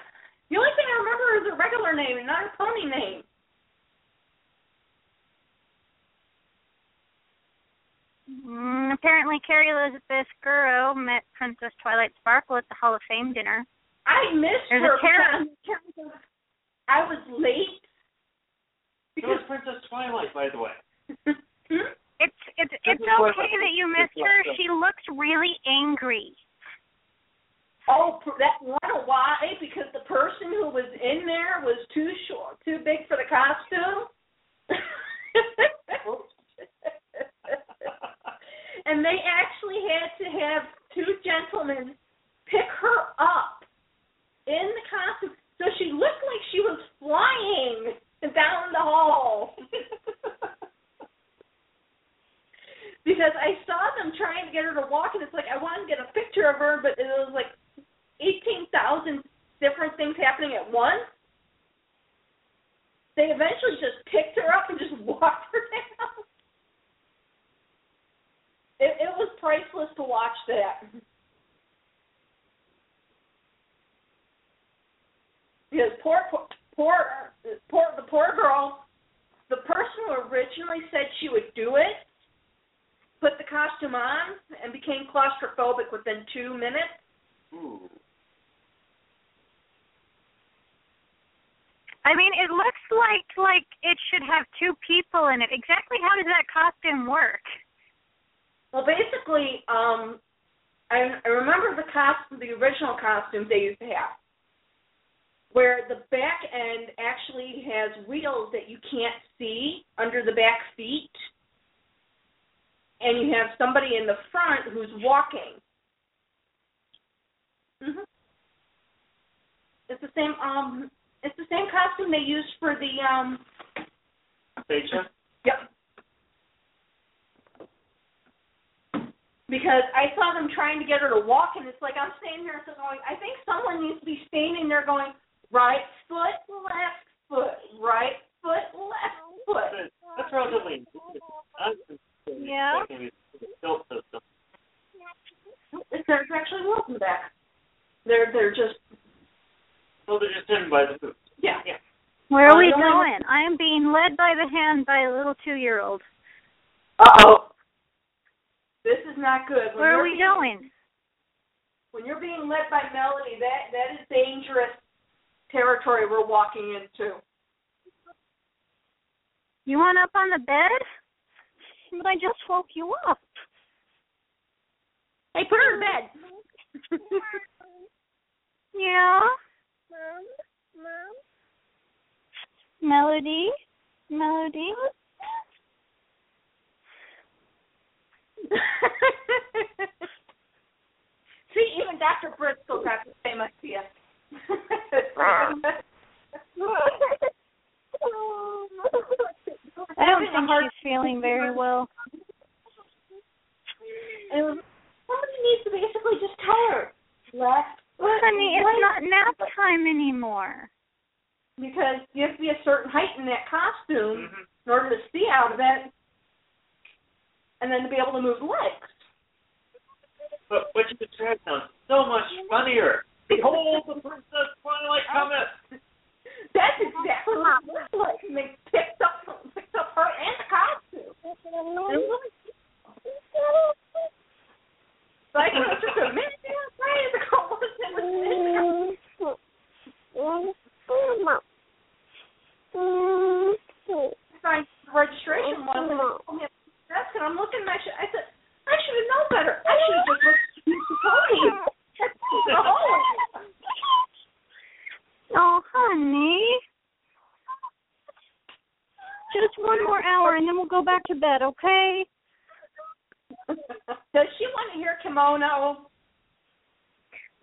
The only thing I remember is a regular name and not a pony name. Mm, apparently, Carrie Elizabeth Gurrow met Princess Twilight Sparkle at the Hall of Fame dinner. I missed There's her a Karen. I was late. So is Princess Twilight, by the way. It's it's it's is what- okay that you missed her. She looks really angry. Oh, pr- that wonder why? Because the person who was in there was too short, too big for the costume. and they actually had to have two gentlemen pick her up in the costume, so she looked like she was flying down the hall. because I saw them trying to get her to walk, and it's like I wanted to get a picture of her, but it was like eighteen thousand different things happening at once. They eventually just picked her up and just walked her down it, it was priceless to watch that. Because poor, poor, poor, the poor girl, the person who originally said she would do it, put the costume on and became claustrophobic within two minutes. Ooh. I mean, it looks like like it should have two people in it. Exactly how does that costume work? Well, basically, um, I, I remember the costume, the original costumes they used to have, where the back end actually has wheels that you can't see under the back feet, and you have somebody in the front who's walking. hmm It's the same. Um, it's the same costume they used for the um. Station? Yep. Because I saw them trying to get her to walk, and it's like I'm standing there, so going. I think someone needs to be standing there going, right foot, left foot, right foot, left foot. That's relatively. Yeah. Built system. There's actually wheels in the back. They're they're just Well, they're just hidden by the food. yeah yeah. Where are Uh, we the only one- going? I am being led by the hand by a little two-year-old. Uh oh. This is not good. When Where you're are we being- going? When you're being led by Melody, that that is dangerous territory we're walking into. You want up on the bed? But I just woke you up. Hey, put her in bed. Yeah. Mom. Mom. Melody. Melody. See, even Dr. Bristol got the same idea. I don't think she's feeling very well. And somebody needs to basically just tell her left foot, Honey, it's right not nap time anymore. because you have to be a certain height in that costume Mhm. in order to see out of it, and then to be able to move legs. But what you described sounds so much funnier. Behold the princess Twilight cometh. That's exactly what it looks like. And they picked up picked up her and the costume. Like it was just a minute right the girl was in the mm-hmm. signed registration one and they told me at the desk and I'm looking at my sh- I said, I should have known better. I should have just looked at Mr. Tony. Oh, honey. Just one more hour and then we'll go back to bed, okay? Does she want to hear kimono?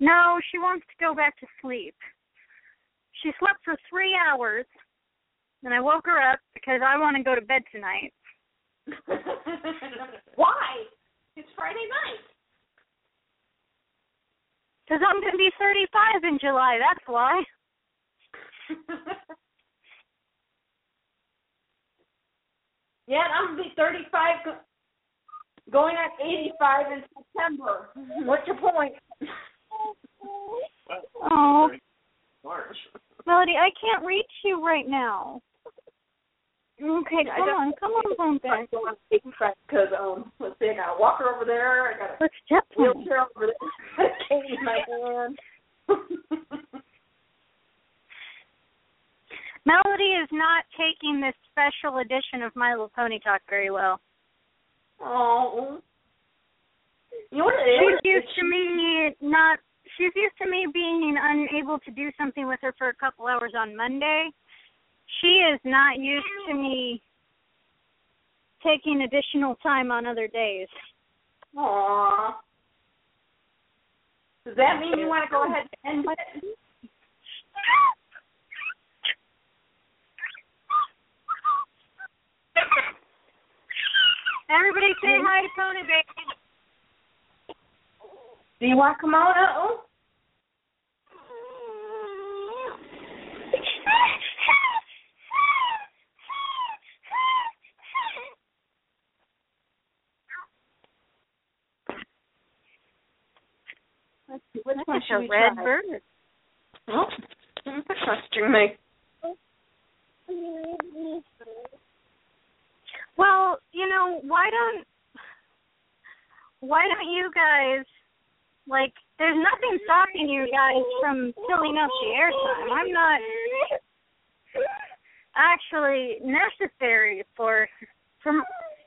No, she wants to go back to sleep. She slept for three hours, and I woke her up because I want to go to bed tonight. Why? It's Friday night. Because I'm going to be 35 in July, that's why. yeah, I'm gonna be 35, go- going at 85 in September. What's your point? Oh, March. Melody, I can't reach you right now. Okay, I come on, come on, come back. Because um, let's see, I got a walker over there. I got a Let's on wheelchair over there. I got a cane in my hand. Melody is not taking this special edition of My Little Pony Talk very well. oh. You know what it is? She's used to me not. She's used to me being unable to do something with her for a couple hours on Monday. She is not used to me taking additional time on other days. Aw. Does that mean you want to go ahead and end it? Everybody say hi to Pony Baby. Do you want kimono? Let's see, which one should we red try? bird. Oh, interesting me. Well, you know, why don't why don't you guys like there's nothing stopping you guys from filling up the airtime. I'm not actually necessary for for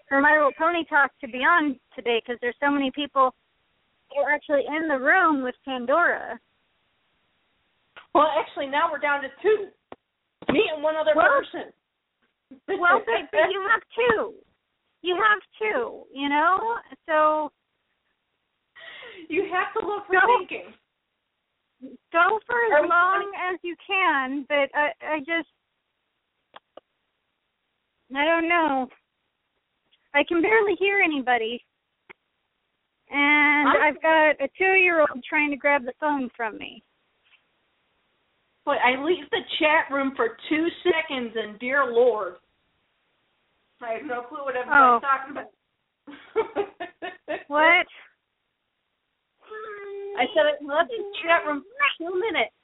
for My Little Pony Talk to be on today because there's so many people who are actually in the room with Pandora. Well, actually, now we're down to two. Me and one other Well- person. Well, but, but you have two. You have two. You know, so you have to look for No. thinking. go for as we- long as you can. But I I just I don't know. I can barely hear anybody. And I've got a two year old trying to grab the phone from me. But I leave the chat room for two seconds, and dear Lord, I have no clue what everybody's Oh. talking about. What? I said I left the chat room for two minutes,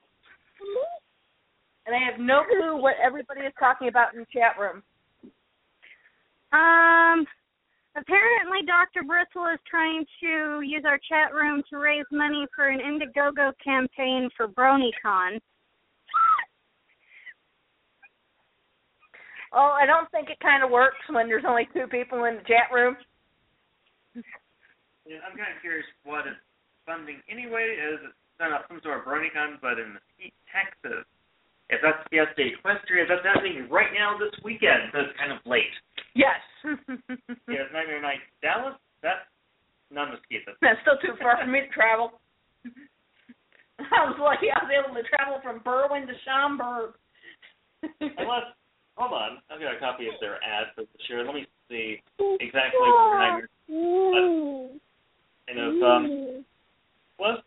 and I have no clue what everybody is talking about in the chat room. Um apparently Dr. Bristle is trying to use our chat room to raise money for an Indiegogo campaign for BronyCon. Oh, I don't think it kind of works when there's only two people in the chat room. Yeah, I'm kind of curious what it's funding anyway. Is it done some sort of BronyCon, but in Mesquite, Texas? If that's Fiesta Equestria, that's happening right now this weekend, so it's kind of late. Yes. Yeah, it's Nightmare Night Dallas. That's not Mesquite. That's still too far for me to travel. I was lucky I was able to travel from Berwyn to Schaumburg. Unless, hold on, I've got a copy of their ad for this year. Let me see exactly what Nightmare kind of um was.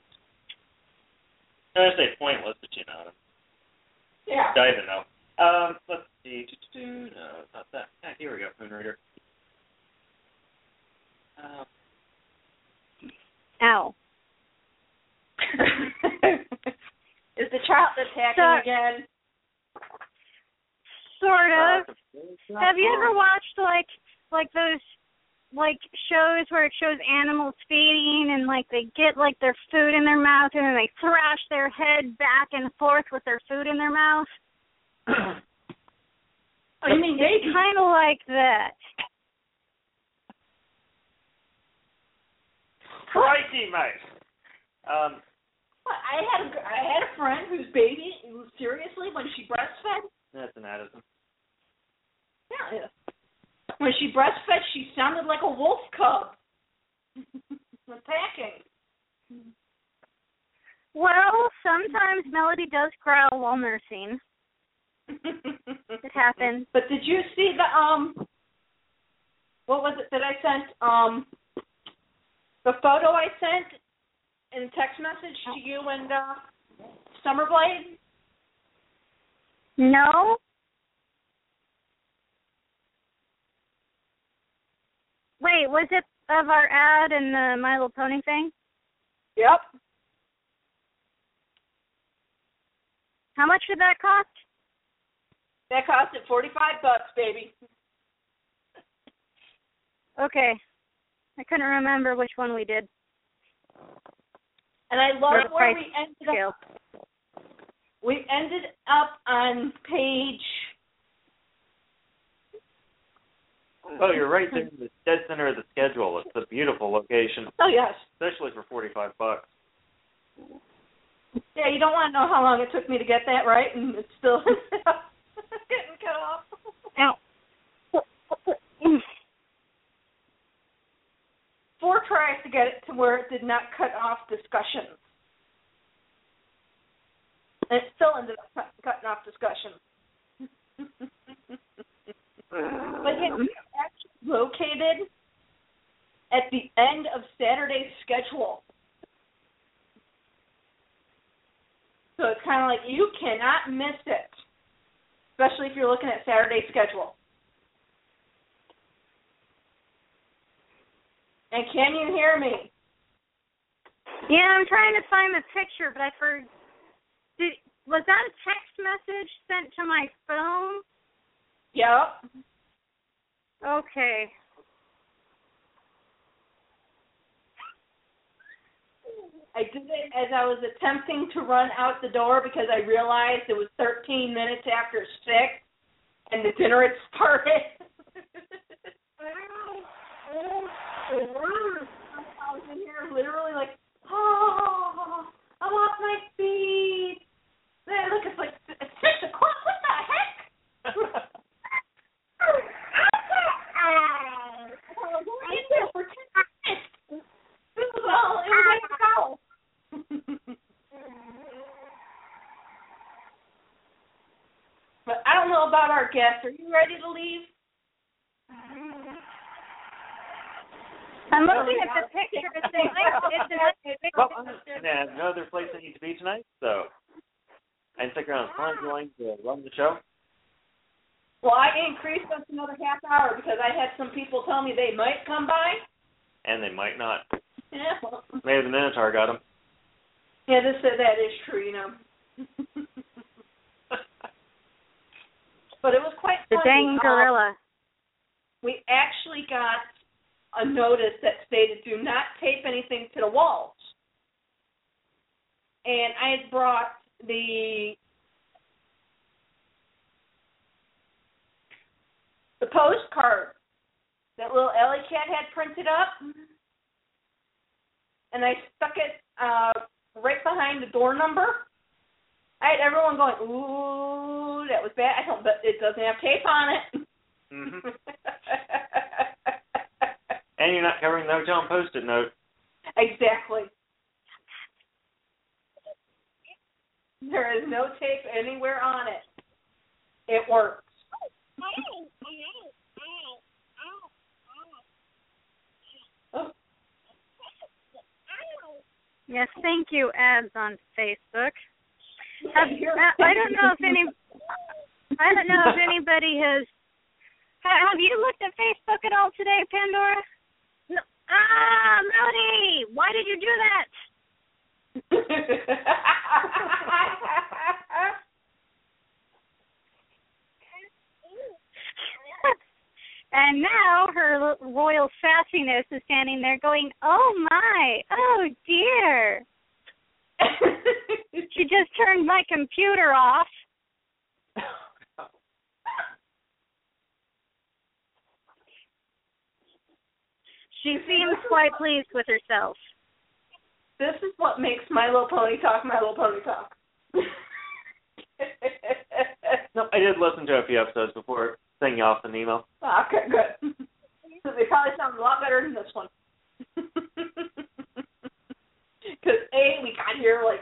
I say pointless, but you know, yeah. I even know. Um, let's see. No, not that. Ah, here we go. Moon Reader. Um, Ow. Is the child attacking So- again? Sort uh, of. Have you ever watched like like those like shows where it shows animals feeding and like they get like their food in their mouth and then they thrash their head back and forth with their food in their mouth? Oh, you mean It's baby? kind of like that. Crikey, mate. Um, What, I had a I had a friend whose baby seriously when she breastfed. that's an Addison. Yeah. When she breastfed, she sounded like a wolf cub. Attacking. Well, sometimes Melody does growl while nursing. It happens. But did you see the um? What was it that I sent? Um, the photo I sent in a text message to you and uh, Summerblade. No. Wait, was it of our ad and the My Little Pony thing? Yep. How much did that cost? That cost it forty five bucks, baby. Okay. I couldn't remember which one we did. And I love where we ended Scale. up. We ended up on page. Oh, you're right there in the dead center of the schedule. It's a beautiful location, Oh yes. especially for 45 bucks. Yeah, you don't want to know how long it took me to get that right, and it's still getting cut off. Ow. Four tries to get it to where it did not cut off discussions. And it still ended up cut, cutting off discussions. but yeah, it's actually located at the end of Saturday's schedule. So it's kind of like you cannot miss it, especially if you're looking at Saturday's schedule. And can you hear me? Yeah, I'm trying to find the picture, but I for did was that a text message sent to my phone? Yep. Okay. I did it as I was attempting to run out the door because I realized it was 13 minutes after 6 and the dinner had started. I was in here literally like, oh, I'm off my feet. Then look, it's like it's six o'clock. What the heck? I was in there for ten minutes. This was all. It was like a foul. but I don't know about our guests. Are you ready to leave? I'm looking at the picture. It's a nice, it's a nice well, picture. and I have no other place I need to be tonight, so I can stick around as long as you like to run the show. Well, I increased us another half hour because I had some people tell me they might come by. And they might not. Yeah, Maybe the Minotaur got them. Yeah, this that is true, you know. but it was quite The funny. dang Um, gorilla. we actually got a notice that stated do not tape anything to the walls. And I had brought the the postcard that little Ellie cat had printed up and I stuck it uh right behind the door number. I had everyone going, Ooh, that was bad. I don't but it doesn't have tape on it. hmm And you're not covering the hotel and post-it note. Exactly. There is no tape anywhere on it. It works. Yes, thank you, ads on Facebook. Have, uh, I don't know if any. I don't know if anybody has. Have you looked at Facebook at all today, Pandora? No. Ah, Melody, why did you do that? And now her royal sassiness is standing there going, "Oh my, oh dear." She just turned my computer off. She seems quite pleased with herself. this is what makes My Little Pony Talk My Little Pony Talk. No, I did listen to a few episodes before sending you off an email. okay, good. they probably sound a lot better than this one. Because A, we got here like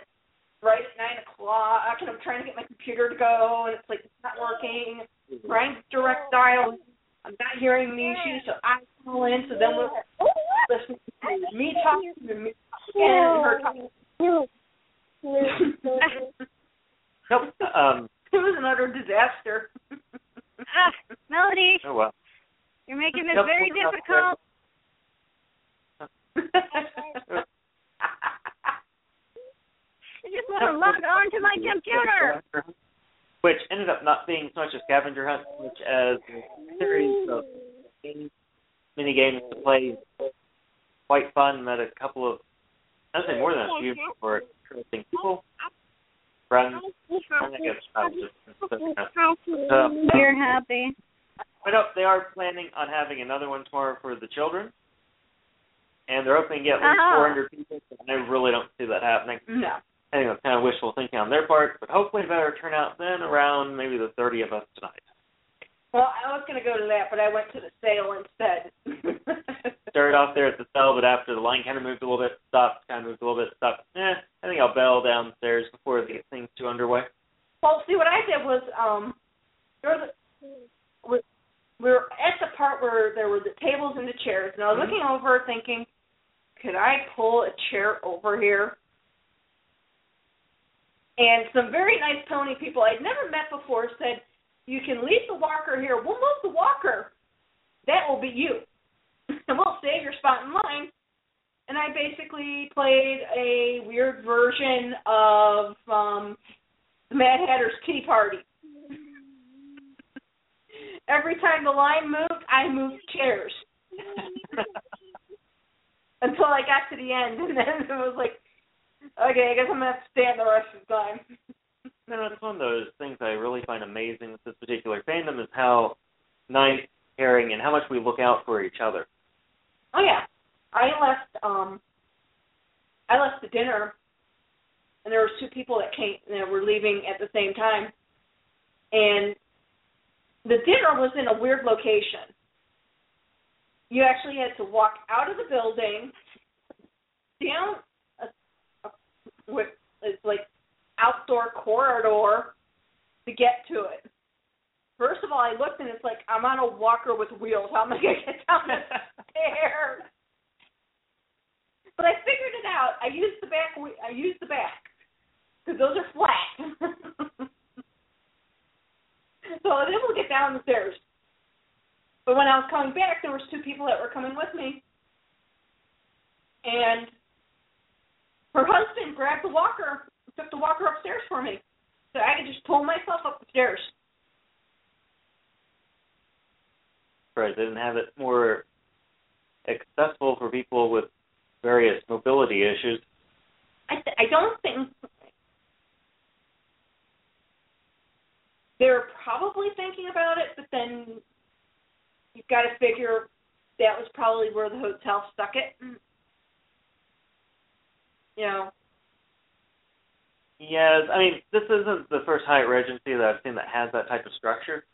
right at nine o'clock, and I'm trying to get my computer to go, and it's like it's not working. Trying to direct dial, I'm not hearing the issues, so I call in. So then we're listening to me talking to me and her talking. Nope. Um. It was an utter disaster. Ah, Melody, Oh well. you're making this Nope, very difficult. I just want to log on to my computer. Which ended up not being so much a scavenger hunt, much as a series of games, mini games to play. Quite fun. Met a couple of, I'd say more than a few, for interesting people, friends. I think it's about just so, You're happy. But no, they are planning on having another one tomorrow for the children, and they're hoping to get at least Ah. 400 people. So I really don't see that happening. no. I think that's kind of wishful thinking on their part, but hopefully it better turnout than around maybe the 30 of us tonight. Well, I was going to go to that, but I went to the sale instead. Started off there at the cell, but after the line kind of moved a little bit, stopped, kind of moved a little bit, stopped. Eh, I think I'll bail downstairs before they get things too underway. well, see, what I did was um, there was a, we, we were at the part where there were the tables and the chairs, and I was Mhm. looking over thinking, could I pull a chair over here? And some very nice pony people I'd never met before said, you can leave the walker here. We'll move the walker. That will be you. and we'll save your spot in line. And I basically played a weird version of um the Mad Hatter's Tea Party. Every time the line moved, I moved chairs. Until I got to the end and then it was like, okay, I guess I'm gonna have to stand the rest of the time. No, it's one of those things I really find amazing with this particular fandom is how nice, caring, and how much we look out for each other. Oh yeah, I left. Um, I left the dinner, and there was two people that came that were leaving at the same time, and the dinner was in a weird location. You actually had to walk out of the building, down a, a with it's like outdoor corridor to get to it. First of all, I looked and it's like I'm on a walker with wheels. How am I gonna get down the stairs? But I figured it out. I used the back. I used the back because those are flat. so I was able to get down the stairs. But when I was coming back, there was two people that were coming with me, and her husband grabbed the walker, took the walker upstairs for me, so I could just pull myself up the stairs. Right, they didn't have it more accessible for people with various mobility issues. I th- I don't think they're probably thinking about it, but then you've got to figure that was probably where the hotel stuck it. You know. Yes, I mean this isn't the first Hyatt Regency that I've seen that has that type of structure.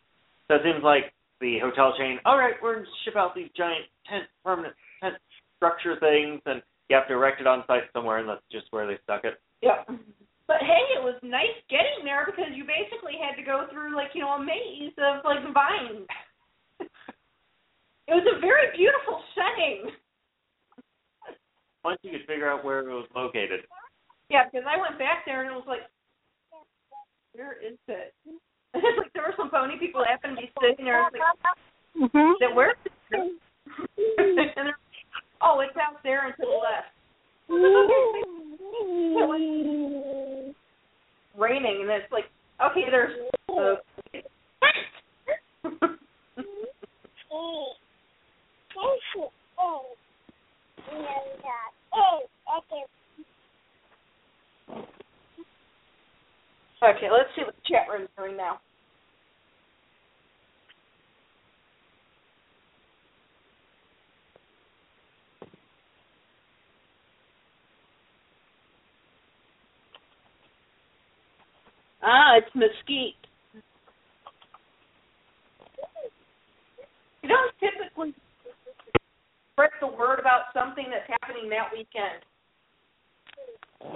So it seems like the hotel chain, all right, we're going to ship out these giant tent, permanent tent structure things, and you have to erect it on site somewhere, and that's just where they stuck it. Yeah. But hey, it was nice getting there because you basically had to go through like you know a maze of like vines. it was a very beautiful setting. Once you could figure out where it was located. Yeah, because I went back there and it was like, where is it? like there were some pony people that happened to be sitting there. I was like, Mhm. that where? and they're, oh, it's out there and to the left. Raining and it's like, okay, there's. Uh, okay, let's see what the chat room's doing now. Ah, it's mesquite. You don't typically spread the word about something that's happening that weekend.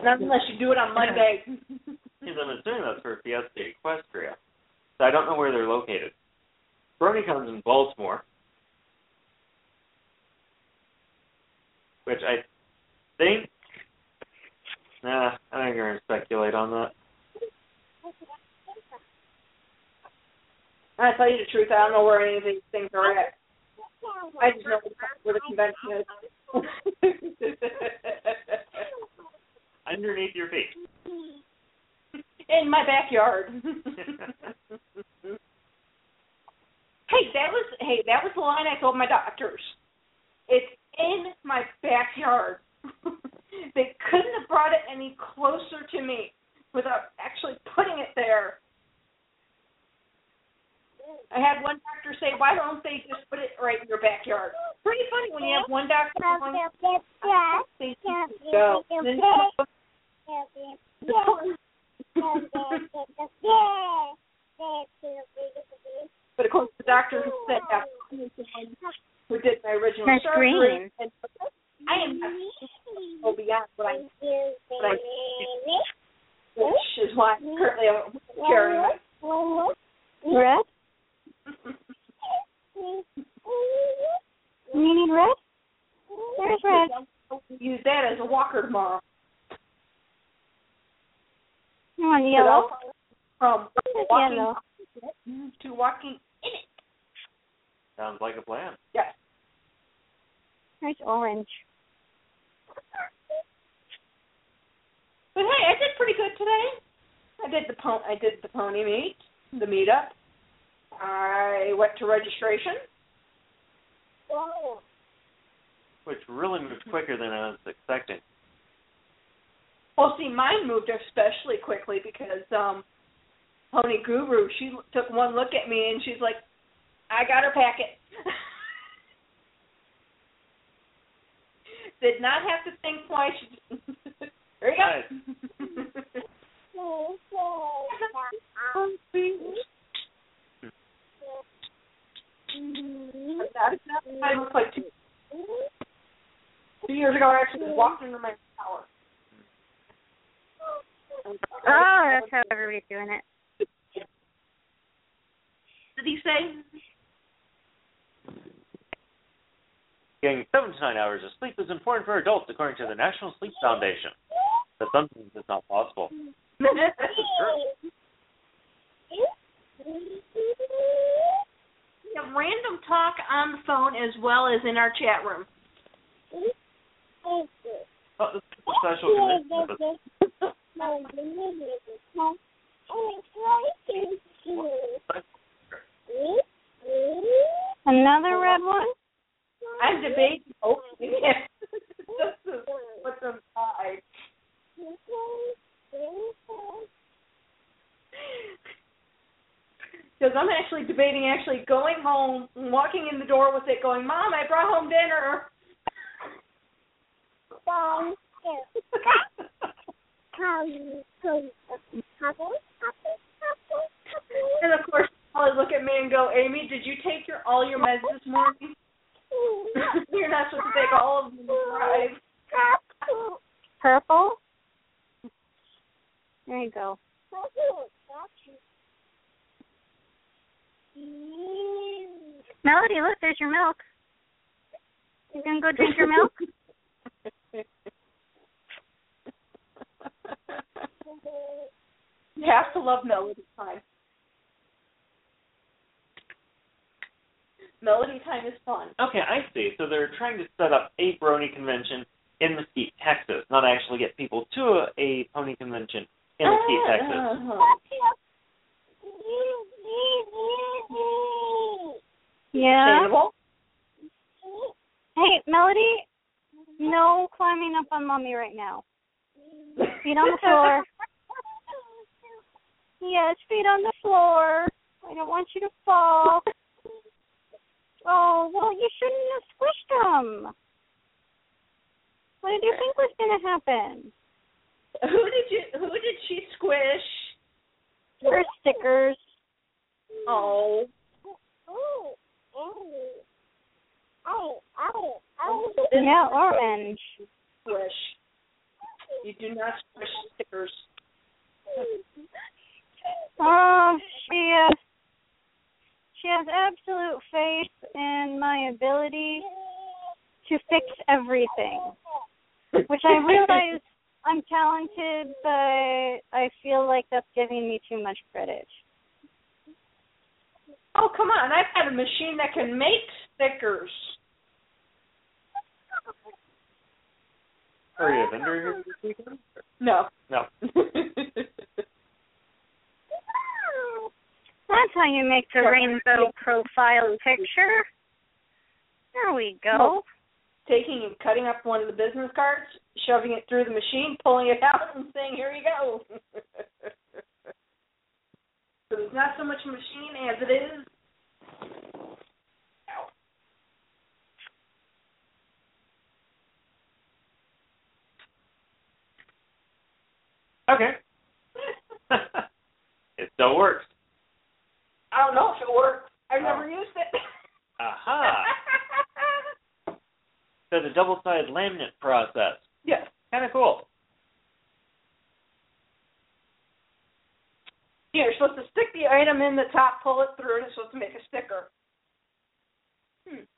Not unless you do it on Monday. Because I'm assuming that's for Fiesta Equestria. So I don't know where they're located. BronyCon's in Baltimore, which I think. Nah, I'm not going to speculate on that. I tell you the truth, I don't know where any of these things are at. I just know where the convention is. Underneath your feet. In my backyard. hey, that was hey, that was the line I told my doctors. It's in my backyard. they couldn't have brought it any closer to me without actually putting it there. I had one doctor say, "Why don't they just put it right in your backyard?" Pretty funny when you have one doctor going, "They go." And then But of course, the doctor who said that, who did my original That's surgery, green. and I am not beyond what I, what I, which is why currently I'm carrying my. Red? You need red? Where's red? Use that as a walker tomorrow. You want yellow? From walking yellow? to walking in it. Sounds like a plan. Yes. Where's orange? But hey, I did pretty good today. I did the po- I did the pony meet, the meetup. I went to registration. Which really moved quicker than I was expecting. Well, see, mine moved especially quickly because um pony guru, she took one look at me and she's like, "I got her packet." Did not have to think twice. there you go. that is not the time of like two, two years ago. I actually walked into my tower. Oh, that's how everybody's doing it. Did he say? Getting seven to nine hours of sleep is important for adults, according to the National Sleep Foundation. But sometimes it's not possible. We have random talk on the phone as well as in our chat room. Oh, this is a special convention. Another red one? I'm debating opening it just to put them aside. Because I'm actually debating actually going home, walking in the door with it, going, "Mom, I brought home dinner." Uh, and of course, I'll look at me and go, "Amy, did you take your all your meds this morning? You're not supposed to take all of them drive." Purple? There you go. Melody, look, there's your milk. You gonna go drink your milk? You have to love Melody Time. Melody Time is fun. Okay, I see. So they're trying to set up a brony convention in Mesquite, Texas, not actually get people to a, a pony convention in Mesquite, Texas. Uh-huh. Yeah. Hey, Melody, no climbing up on mommy right now. Feet on the floor. Yes, feet on the floor. I don't want you to fall. Oh, well, you shouldn't have squished them. What did you think was going to happen? Who did you? Who did she squish? Her stickers. Oh. Yeah, orange. Squish. You do not squish stickers. Oh, she uh, she has absolute faith in my ability to fix everything, which I realize I'm talented, but I feel like that's giving me too much credit. Oh come on! I've got a machine that can make stickers. Are you a vendor here this weekend? No. No. That's how you make the rainbow profile picture. There we go. Taking and cutting up one of the business cards, shoving it through the machine, pulling it out, and saying, "Here you go." so it's not so much a machine as it is. Okay. it still works. I don't know if it works. I've oh. never used it. Aha. So the double-sided laminate process. Yeah, Kind of cool. Yeah, you're supposed to stick the item in the top, pull it through, and it's supposed to make a sticker. Hmm.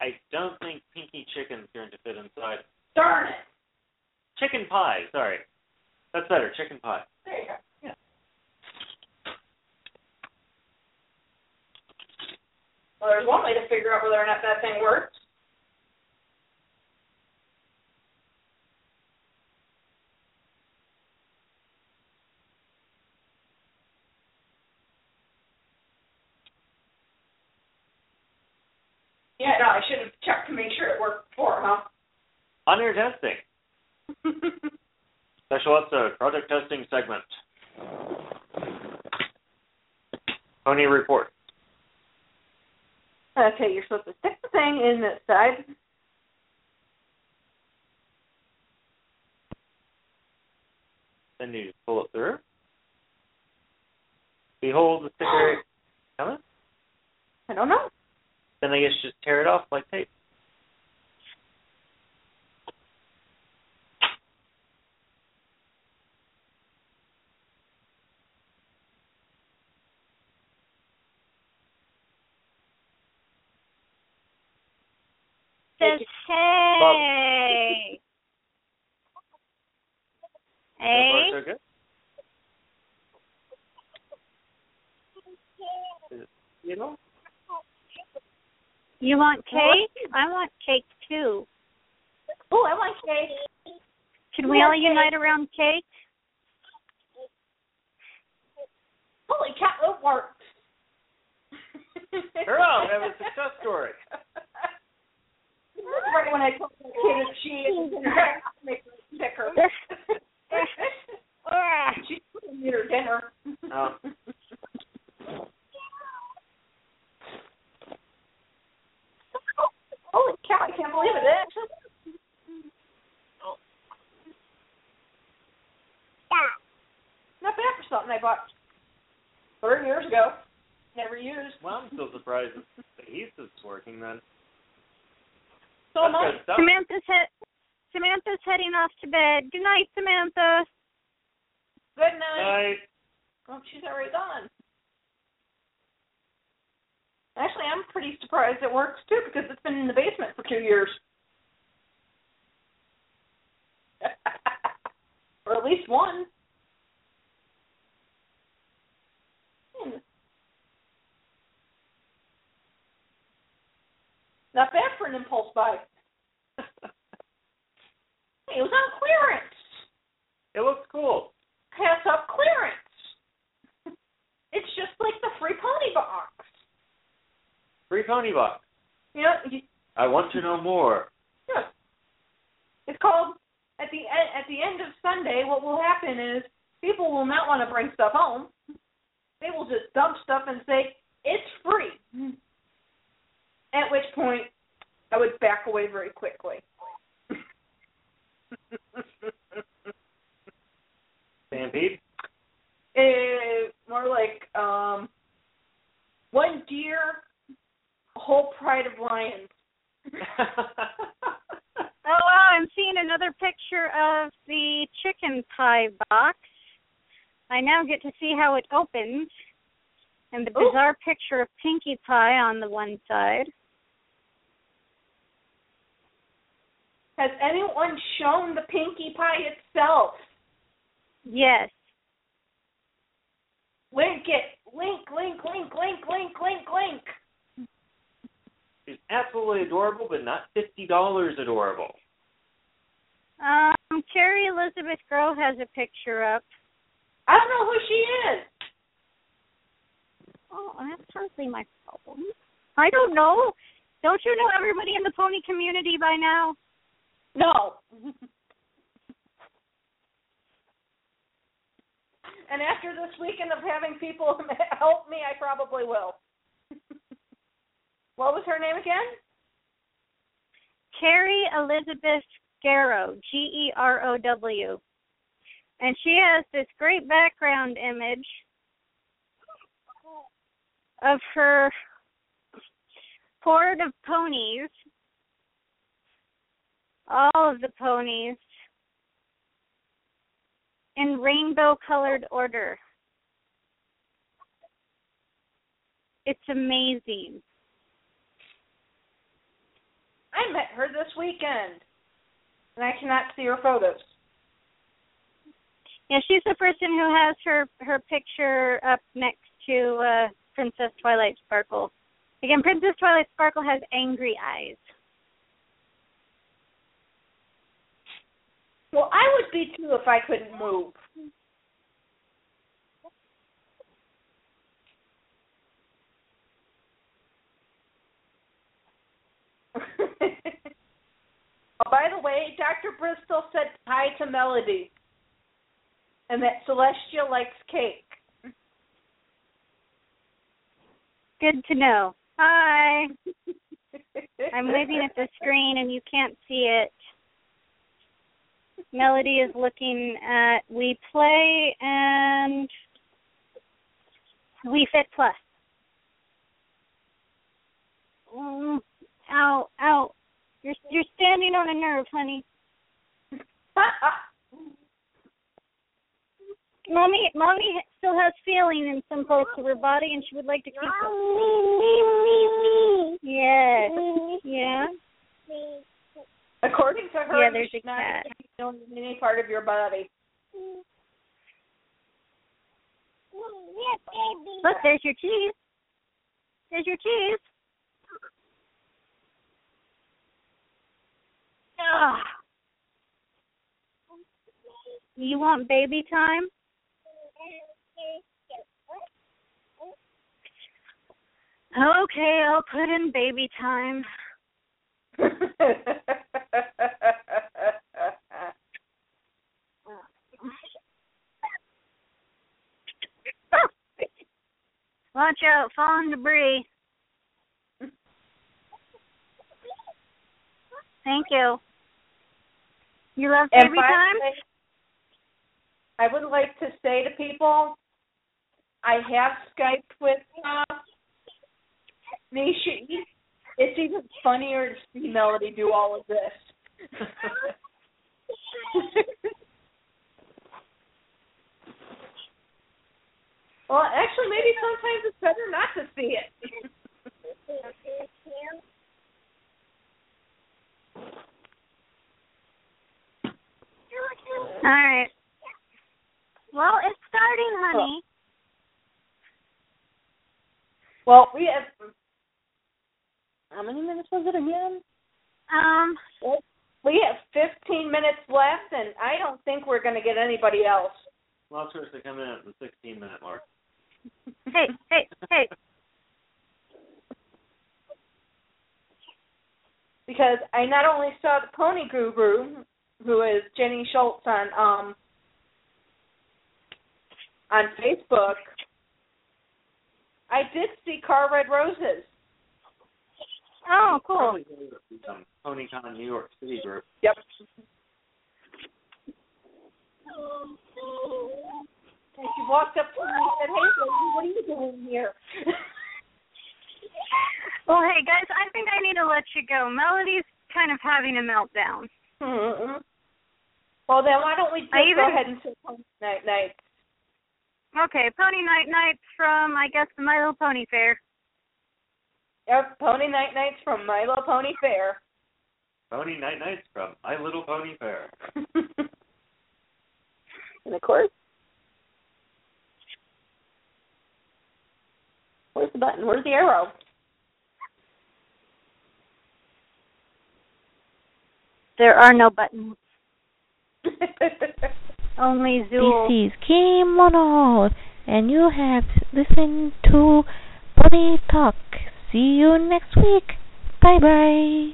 I don't think Pinky Chicken's going to fit inside. Darn it. Chicken pie, sorry. That's better, chicken pie. There you go. Well, there's one way to figure out whether or not that thing worked. Yeah, no, I should have checked to make sure it worked before, huh? On air testing. Special episode, project testing segment. Pony report. Okay, you're supposed to stick the thing in this side. Then you just pull it through. Behold the sticker. I don't know. Then I guess just tear it off like tape. Says hey. So Hey. far, so good. Is it- You know? You want cake? I want cake too. Oh, I want cake. Can we all unite around cake? Holy cow, it worked. Hurrah, we have a success story. right when I told the kid that she is make her pick her. She's going to eat her dinner. Oh. Holy cow, I can't believe it. It actually not bad for something I bought thirty years ago. Never used. Well, I'm still surprised that the adhesive's working then. So That's much. Samantha's he- Samantha's heading off to bed. Good night, Samantha. Good night. Night. Oh, she's already gone. Actually, I'm pretty surprised it works too because it's been in the basement for two years. or at least one. Hmm. Not bad for an impulse buy. Hey, it was on clearance. It looks cool. Pass up clearance. It's just like the free pony box. Free pony box. You know, you, I want to know more. Yeah. It's called at the end at the end of Sunday. What will happen is people will not want to bring stuff home. They will just dump stuff and say it's free. At which point, I would back away very quickly. Stampede? Eh, more like um, one deer, whole pride of lions. Oh wow, I'm seeing another picture of the chicken pie box. I now get to see how it opens. And the Ooh. bizarre picture of Pinkie Pie on the one side. Has anyone shown the Pinkie Pie itself? Yes. Link it. Link, link, link, link, link, link, link. She's absolutely adorable, but not fifty dollars adorable. Um, Carrie Elizabeth Grow has a picture up. I don't know who she is. Oh, that's hardly my problem. I don't know. Don't you know everybody in the pony community by now? No. and after this weekend of having people help me, I probably will. What was her name again? Carrie Elizabeth Gerow, G E R O W. And she has this great background image of her horde of ponies. All of the ponies in rainbow colored order. It's amazing. I met her this weekend, and I cannot see her photos. Yeah, she's the person who has her her picture up next to uh Princess Twilight Sparkle. Again, Princess Twilight Sparkle has angry eyes. Well, I would be too if I couldn't move. oh, by the way, Dr. Bristol said hi to Melody, and that Celestia likes cake. Good to know. Hi. I'm waving at the screen and you can't see it. Melody is looking at Wii Play and Wii Fit Plus. Mm. Ow, ow. You're you're standing on a nerve, honey. Mommy, mommy still has feeling in some parts of her body, and she would like to keep it. Yes. Yeah. According to her, Yeah, there's a not cat. in any part of your body. Look, there's your cheese. There's your cheese. Ugh. You want baby time? Okay, I'll put in baby time. Watch out, falling debris. Thank you. You love baby time? I would like to say to people, I have Skyped with uh, Nichi. It's even funnier to see Melody do all of this. well, actually, maybe sometimes it's better not to see it. All right. Well, it's starting, honey. Well, we have. How many minutes was it again? Um, We have 15 minutes left, and I don't think we're going to get anybody else. Well, supposed to come in at the 16 minute mark. hey, hey, hey. because I not only saw the Pony Guru, who is Jenny Schultz on um on Facebook, I did see Car Red Roses. Oh, cool. Probably some PonyCon New York City group. Yep. And she walked up to me and said, "Hey, lady, what are you doing here?" Well, hey guys, I think I need to let you go. Melody's kind of having a meltdown. Mm Well, then why don't we just I go ahead and say Pony night night? Okay, Pony Night Nights from I guess the My Little Pony Fair. Yep, Pony Night Nights from My Little Pony Fair. Pony Night Nights from My Little Pony Fair. and of course, where's the button? Where's the arrow? There are no buttons. Only Zool. This is Kim Mono, and you have listened to Pony Talk. See you next week. Bye bye.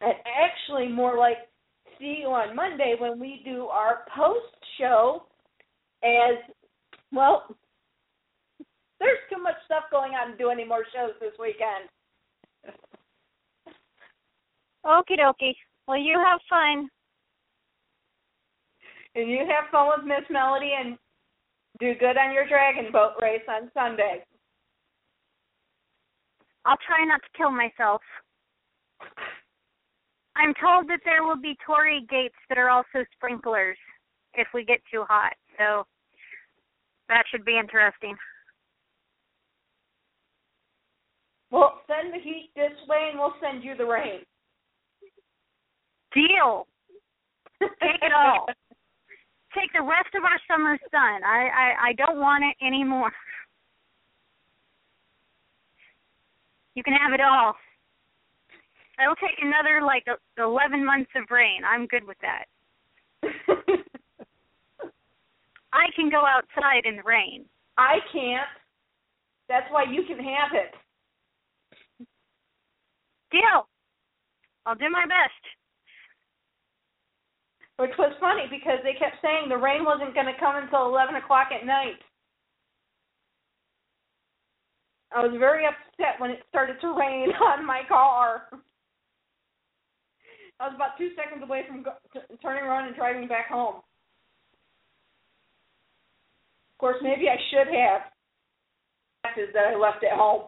and actually, more like see you on Monday when we do our post show. As well, there's too much stuff going on to do any more shows this weekend. Okie dokie. Well, you have fun. And you have fun with Miss Melody and do good on your dragon boat race on Sunday. I'll try not to kill myself. I'm told that there will be torii gates that are also sprinklers if we get too hot. So that should be interesting. Well, send the heat this way and we'll send you the rain. Deal. Take it all. Take the rest of our summer sun. I I, I don't want it anymore. You can have it all. I'll take another like e- eleven months of rain. I'm good with that. I can go outside in the rain. I can't. That's why you can have it. Deal. I'll do my best. Which was funny because they kept saying the rain wasn't going to come until 11 o'clock at night. I was very upset when it started to rain on my car. I was about two seconds away from go- t- turning around and driving back home. Of course, maybe I should have. Is that I left at home.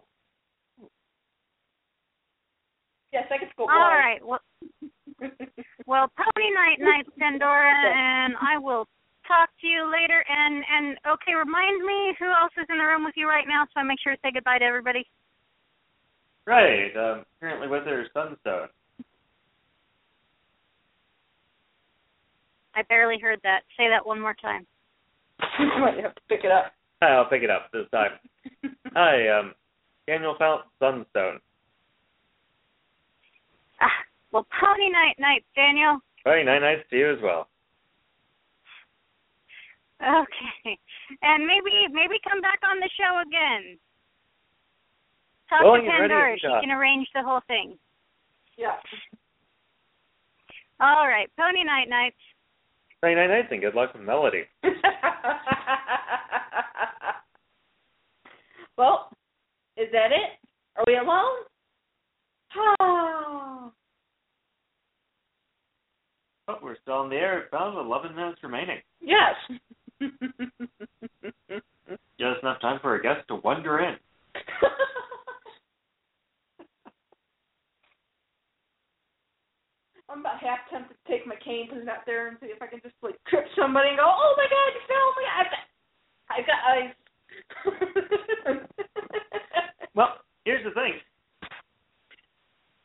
Yes, I could go blind. right. Well, well, pony night night, Pandora, and I will talk to you later. And and okay, remind me who else is in the room with you right now, so I make sure to say goodbye to everybody. Right. Um, currently with her Sunstone. I barely heard that. Say that one more time. you might have to pick it up. I'll pick it up this time. Hi, um, Daniel Fount Sunstone. Well, pony night night, Daniel. Pony night nice to you as well. Okay, and maybe maybe come back on the show again. Talk Willing to and ready Pandora. She can arrange the whole thing. Yeah. All right, pony night night. Pony night nice, and good luck with Melody. well, is that it? Are we alone? Ah. Oh, we're still in the air. About 11 minutes remaining. yes. Just enough time for a guest to wander in. I'm about half tempted to take my cane because it's out there and see if I can just like trip somebody and go, oh my god, you fell! Oh my god, I've got, ice. Well, here's the thing.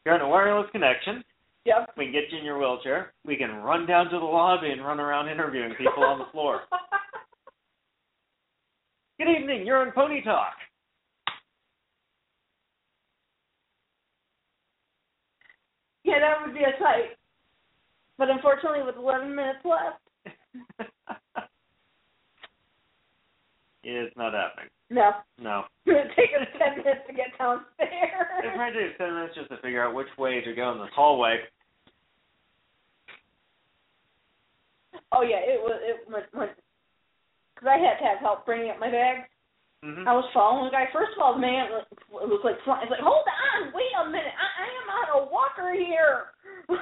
You're on a wireless connection. Yep. We can get you in your wheelchair. We can run down to the lobby and run around interviewing people on the floor. Good evening. You're on Pony Talk. yeah, that would be a sight. But unfortunately, with 11 minutes left, it's not happening. No. No. It's going take us 10 minutes to get downstairs. It downstairs. might 10 minutes just to figure out which way to go in this hallway. Oh yeah, it was it went went because I had to have help bringing up my bags. hmm I was following the guy. First of all, the man was, was like, flying. It's like, hold on, wait a minute, I, I am on a walker here.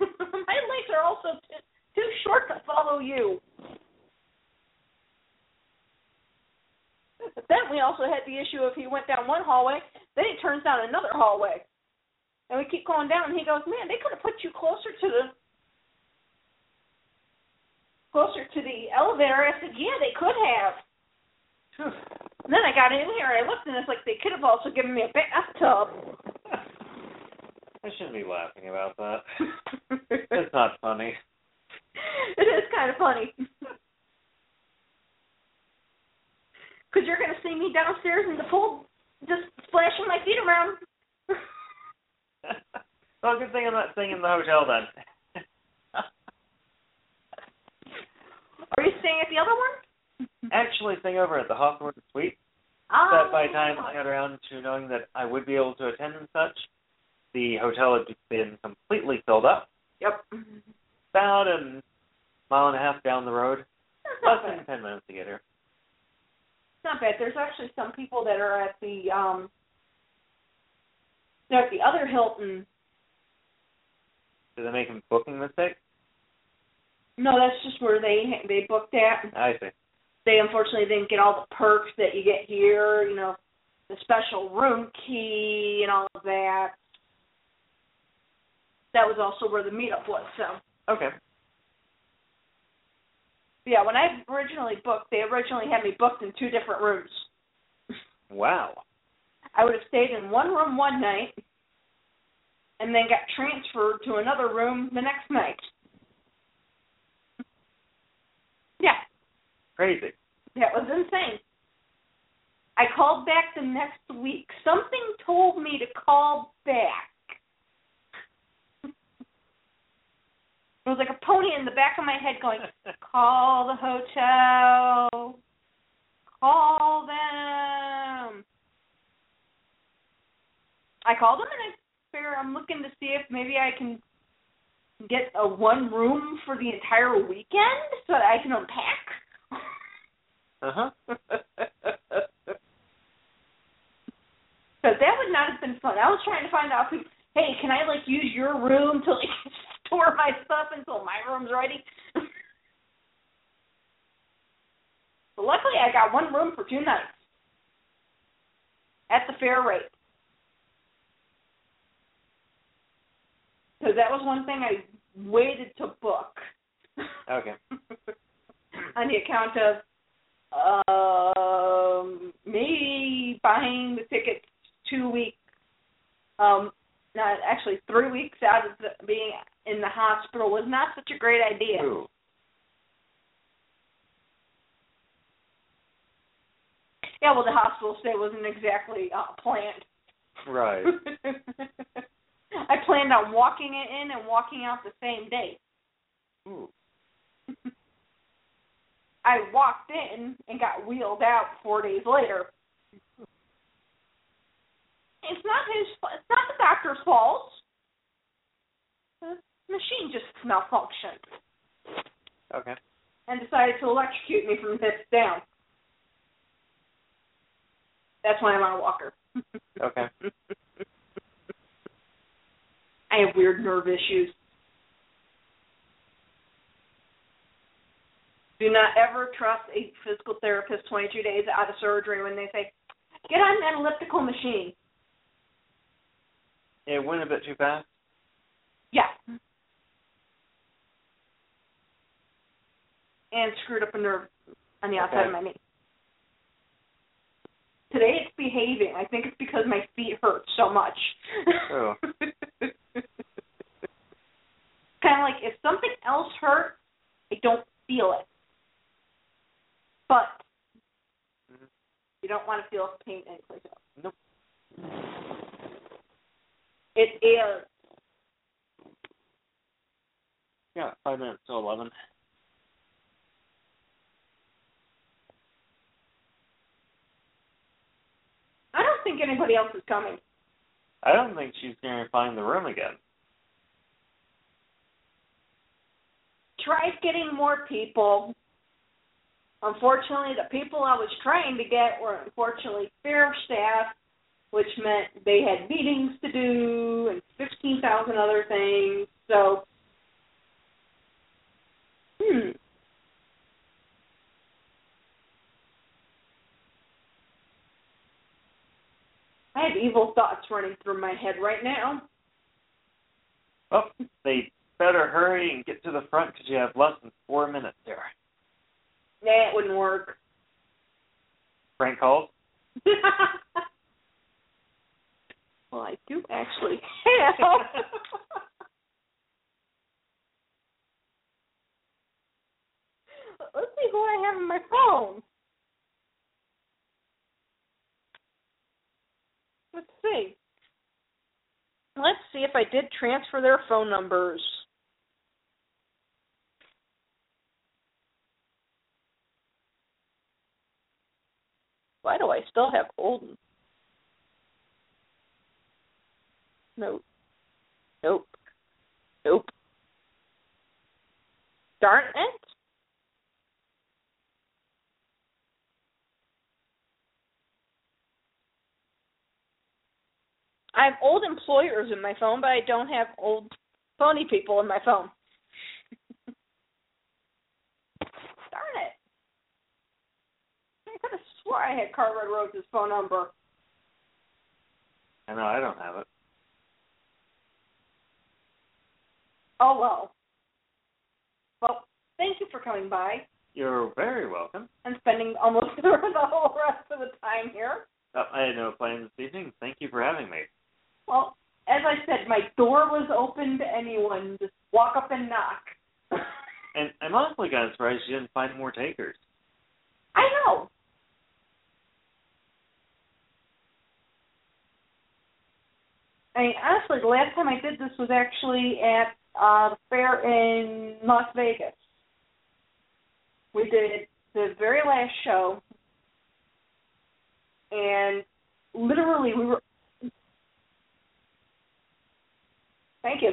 my legs are also too, too short to follow you. But then we also had the issue of he went down one hallway, then he turns down another hallway, and we keep going down. And he goes, "Man, they could have put you closer to the closer to the elevator." I said, "Yeah, they could have." And then I got in here, I looked, and it's like they could have also given me a bathtub. I shouldn't be laughing about that. It's not funny. it is kind of funny. Because you're going to see me downstairs in the pool just splashing my feet around. well, good thing I'm not staying in the hotel then. Are you staying at the other one? Actually, staying over at the Hawthorn Suite. Oh. But by the time I got around to knowing that I would be able to attend and such, the hotel had been completely filled up. Yep. About a mile and a half down the road. Less than ten minutes to get here. Not bad. There's actually some people that are at the um they're at the other Hilton. Did they make a booking mistake? No, that's just where they they booked at. I see. They unfortunately didn't get all the perks that you get here, you know, the special room key and all of that. That was also where the meetup was, so Okay. Yeah, when I originally booked, they originally had me booked in two different rooms. Wow. I would have stayed in one room one night and then got transferred to another room the next night. Yeah, Crazy. that was insane. I called back the next week. Something told me to call back. It was like a pony in the back of my head going, call the hotel. Call them. I called them and I figure I'm looking to see if maybe I can get a one room for the entire weekend so that I can unpack. Uh huh. Because that would not have been fun. I was trying to find out, who, hey, can I like use your room to like store my stuff until my room's ready? but luckily, I got one room for two nights at the fair rate. Because that was one thing I waited to book. Okay. on the account of um me buying the tickets two weeks um not actually three weeks out of the, being in the hospital was not such a great idea. Ooh. Yeah, well the hospital stay wasn't exactly uh, planned. Right. I planned on walking it in and walking out the same day. Ooh. I walked in and got wheeled out four days later. It's not his. It's not the doctor's fault. Machine just malfunctioned Okay. and decided to electrocute me from the hips down. That's why I'm on a walker. Okay. I have weird nerve issues. Do not ever trust a physical therapist 22 days out of surgery when they say, get on an elliptical machine. It went a bit too fast. Yeah. And screwed up a nerve on the outside Okay. of my knee. Today it's behaving. I think it's because my feet hurt so much. Oh. kind of like if something else hurt, I don't feel it. But Mhm. you don't want to feel pain anyplace else. Nope. It is. Yeah, five minutes to eleven. I don't think anybody else is coming. I don't think she's gonna find the room again. Tried getting more people. Unfortunately, the people I was trying to get were unfortunately fair staff, which meant they had meetings to do and 15,000 other things. So, hmm. I have evil thoughts running through my head right now. Oh, they better hurry and get to the front because you have less than four minutes there. Nah, it wouldn't work. Frank calls. well, I do actually have. Let's see who I have on my phone. Let's see. Let's see if I did transfer their phone numbers. Why do I still have Olden? Nope. Nope. Nope. Darn it. I have old employers in my phone, but I don't have old phony people in my phone. Darn it. I could have swore I had Cartwright Rhodes' phone number. I know I don't have it. Oh well. Well, thank you for coming by You're very welcome. and spending almost the whole rest of the time here. Oh, I had no plans this evening. Thank you for having me. Well, as I said, my door was open to anyone. Just walk up and knock. And I'm honestly kind of surprised you didn't find more takers. I know. I mean, honestly, the last time I did this was actually at uh, the fair in Las Vegas. We did the very last show, and literally we were. Thank you.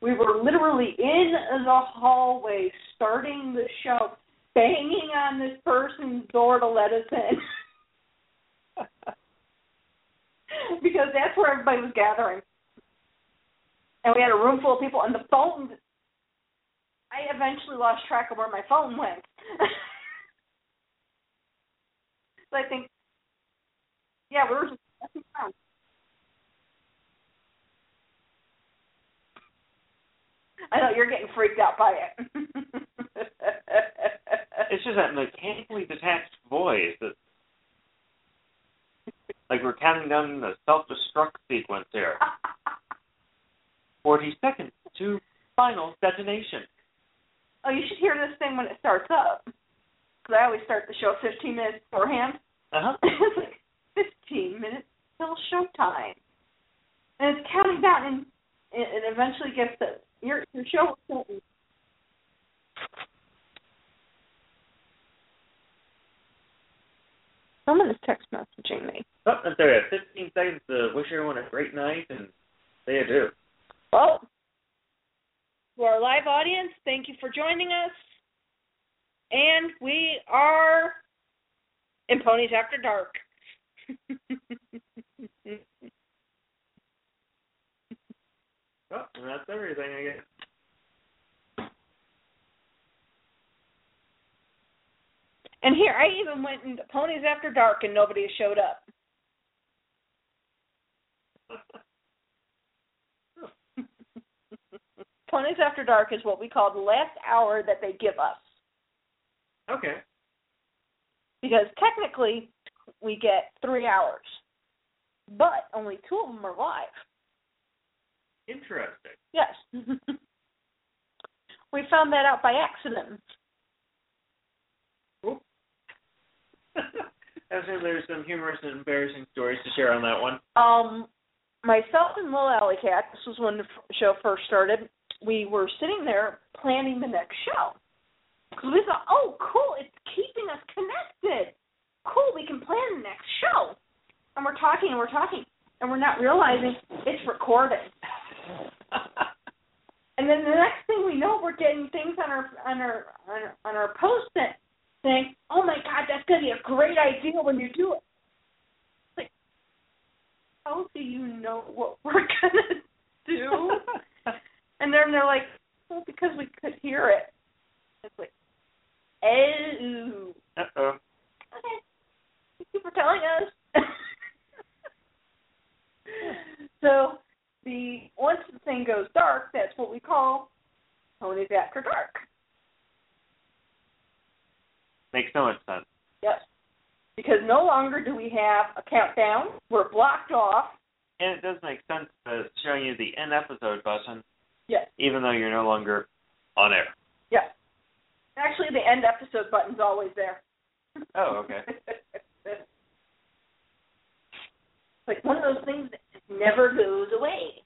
We were literally in the hallway starting the show, banging on this person's door to let us in. because that's where everybody was gathering. And we had a room full of people, and the phone. I eventually lost track of where my phone went. so I think, yeah, we were just messing around. I know you're getting freaked out by it. It's just that mechanically detached voice that like we're counting down the self destruct sequence here. Forty seconds to final detonation. oh, you should hear this thing when it starts up. Because I always start the show 15 minutes beforehand. Uh huh. it's like 15 minutes till showtime. And it's counting down, and it, it eventually gets to your your show. is starting. Someone is text messaging me. Oh, we have 15 seconds to wish everyone a great night, and they do. Well, To our live audience, thank you for joining us. And we are in Ponies After Dark. Oh, and that's everything, I guess. and here, I even went into Ponies After Dark and nobody showed up. Ponies After Dark is what we call the last hour that they give us. Okay. Because technically, we get three hours, but only two of them are live. Interesting. Yes. we found that out by accident. I'm sure there's some humorous and embarrassing stories to share on that one. Um, myself and Lil Alley Cat, this was when the f- show first started, we were sitting there planning the next show. Because we thought, oh, cool, it's keeping us connected. Cool, we can plan the next show. And we're talking and we're talking, and we're not realizing it's recorded. And then the next thing we know, we're getting things on our on our on our, on our post it saying, "Oh my God, that's gonna be a great idea when you do it." Like, how do you know what we're gonna do? and then they're like, "Well, because we could hear it." It's like, "Oh, Uh oh. okay. Thank you for telling us." so the once the thing goes dark, that's what we call ponies after dark. Makes so much sense. Yes. Because no longer do we have a countdown. We're blocked off. And it does make sense that it's showing you the end episode button, Yes. even though you're no longer on air. Yes. Actually, the end episode button's always there. Oh, okay. like one of those things that never goes away.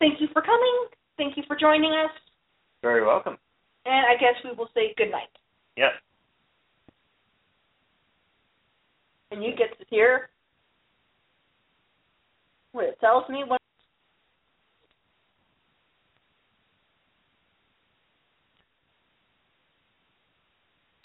Thank you for coming. Thank you for joining us. Very welcome. And I guess we will say good night. Yes. And you get to hear what it tells me when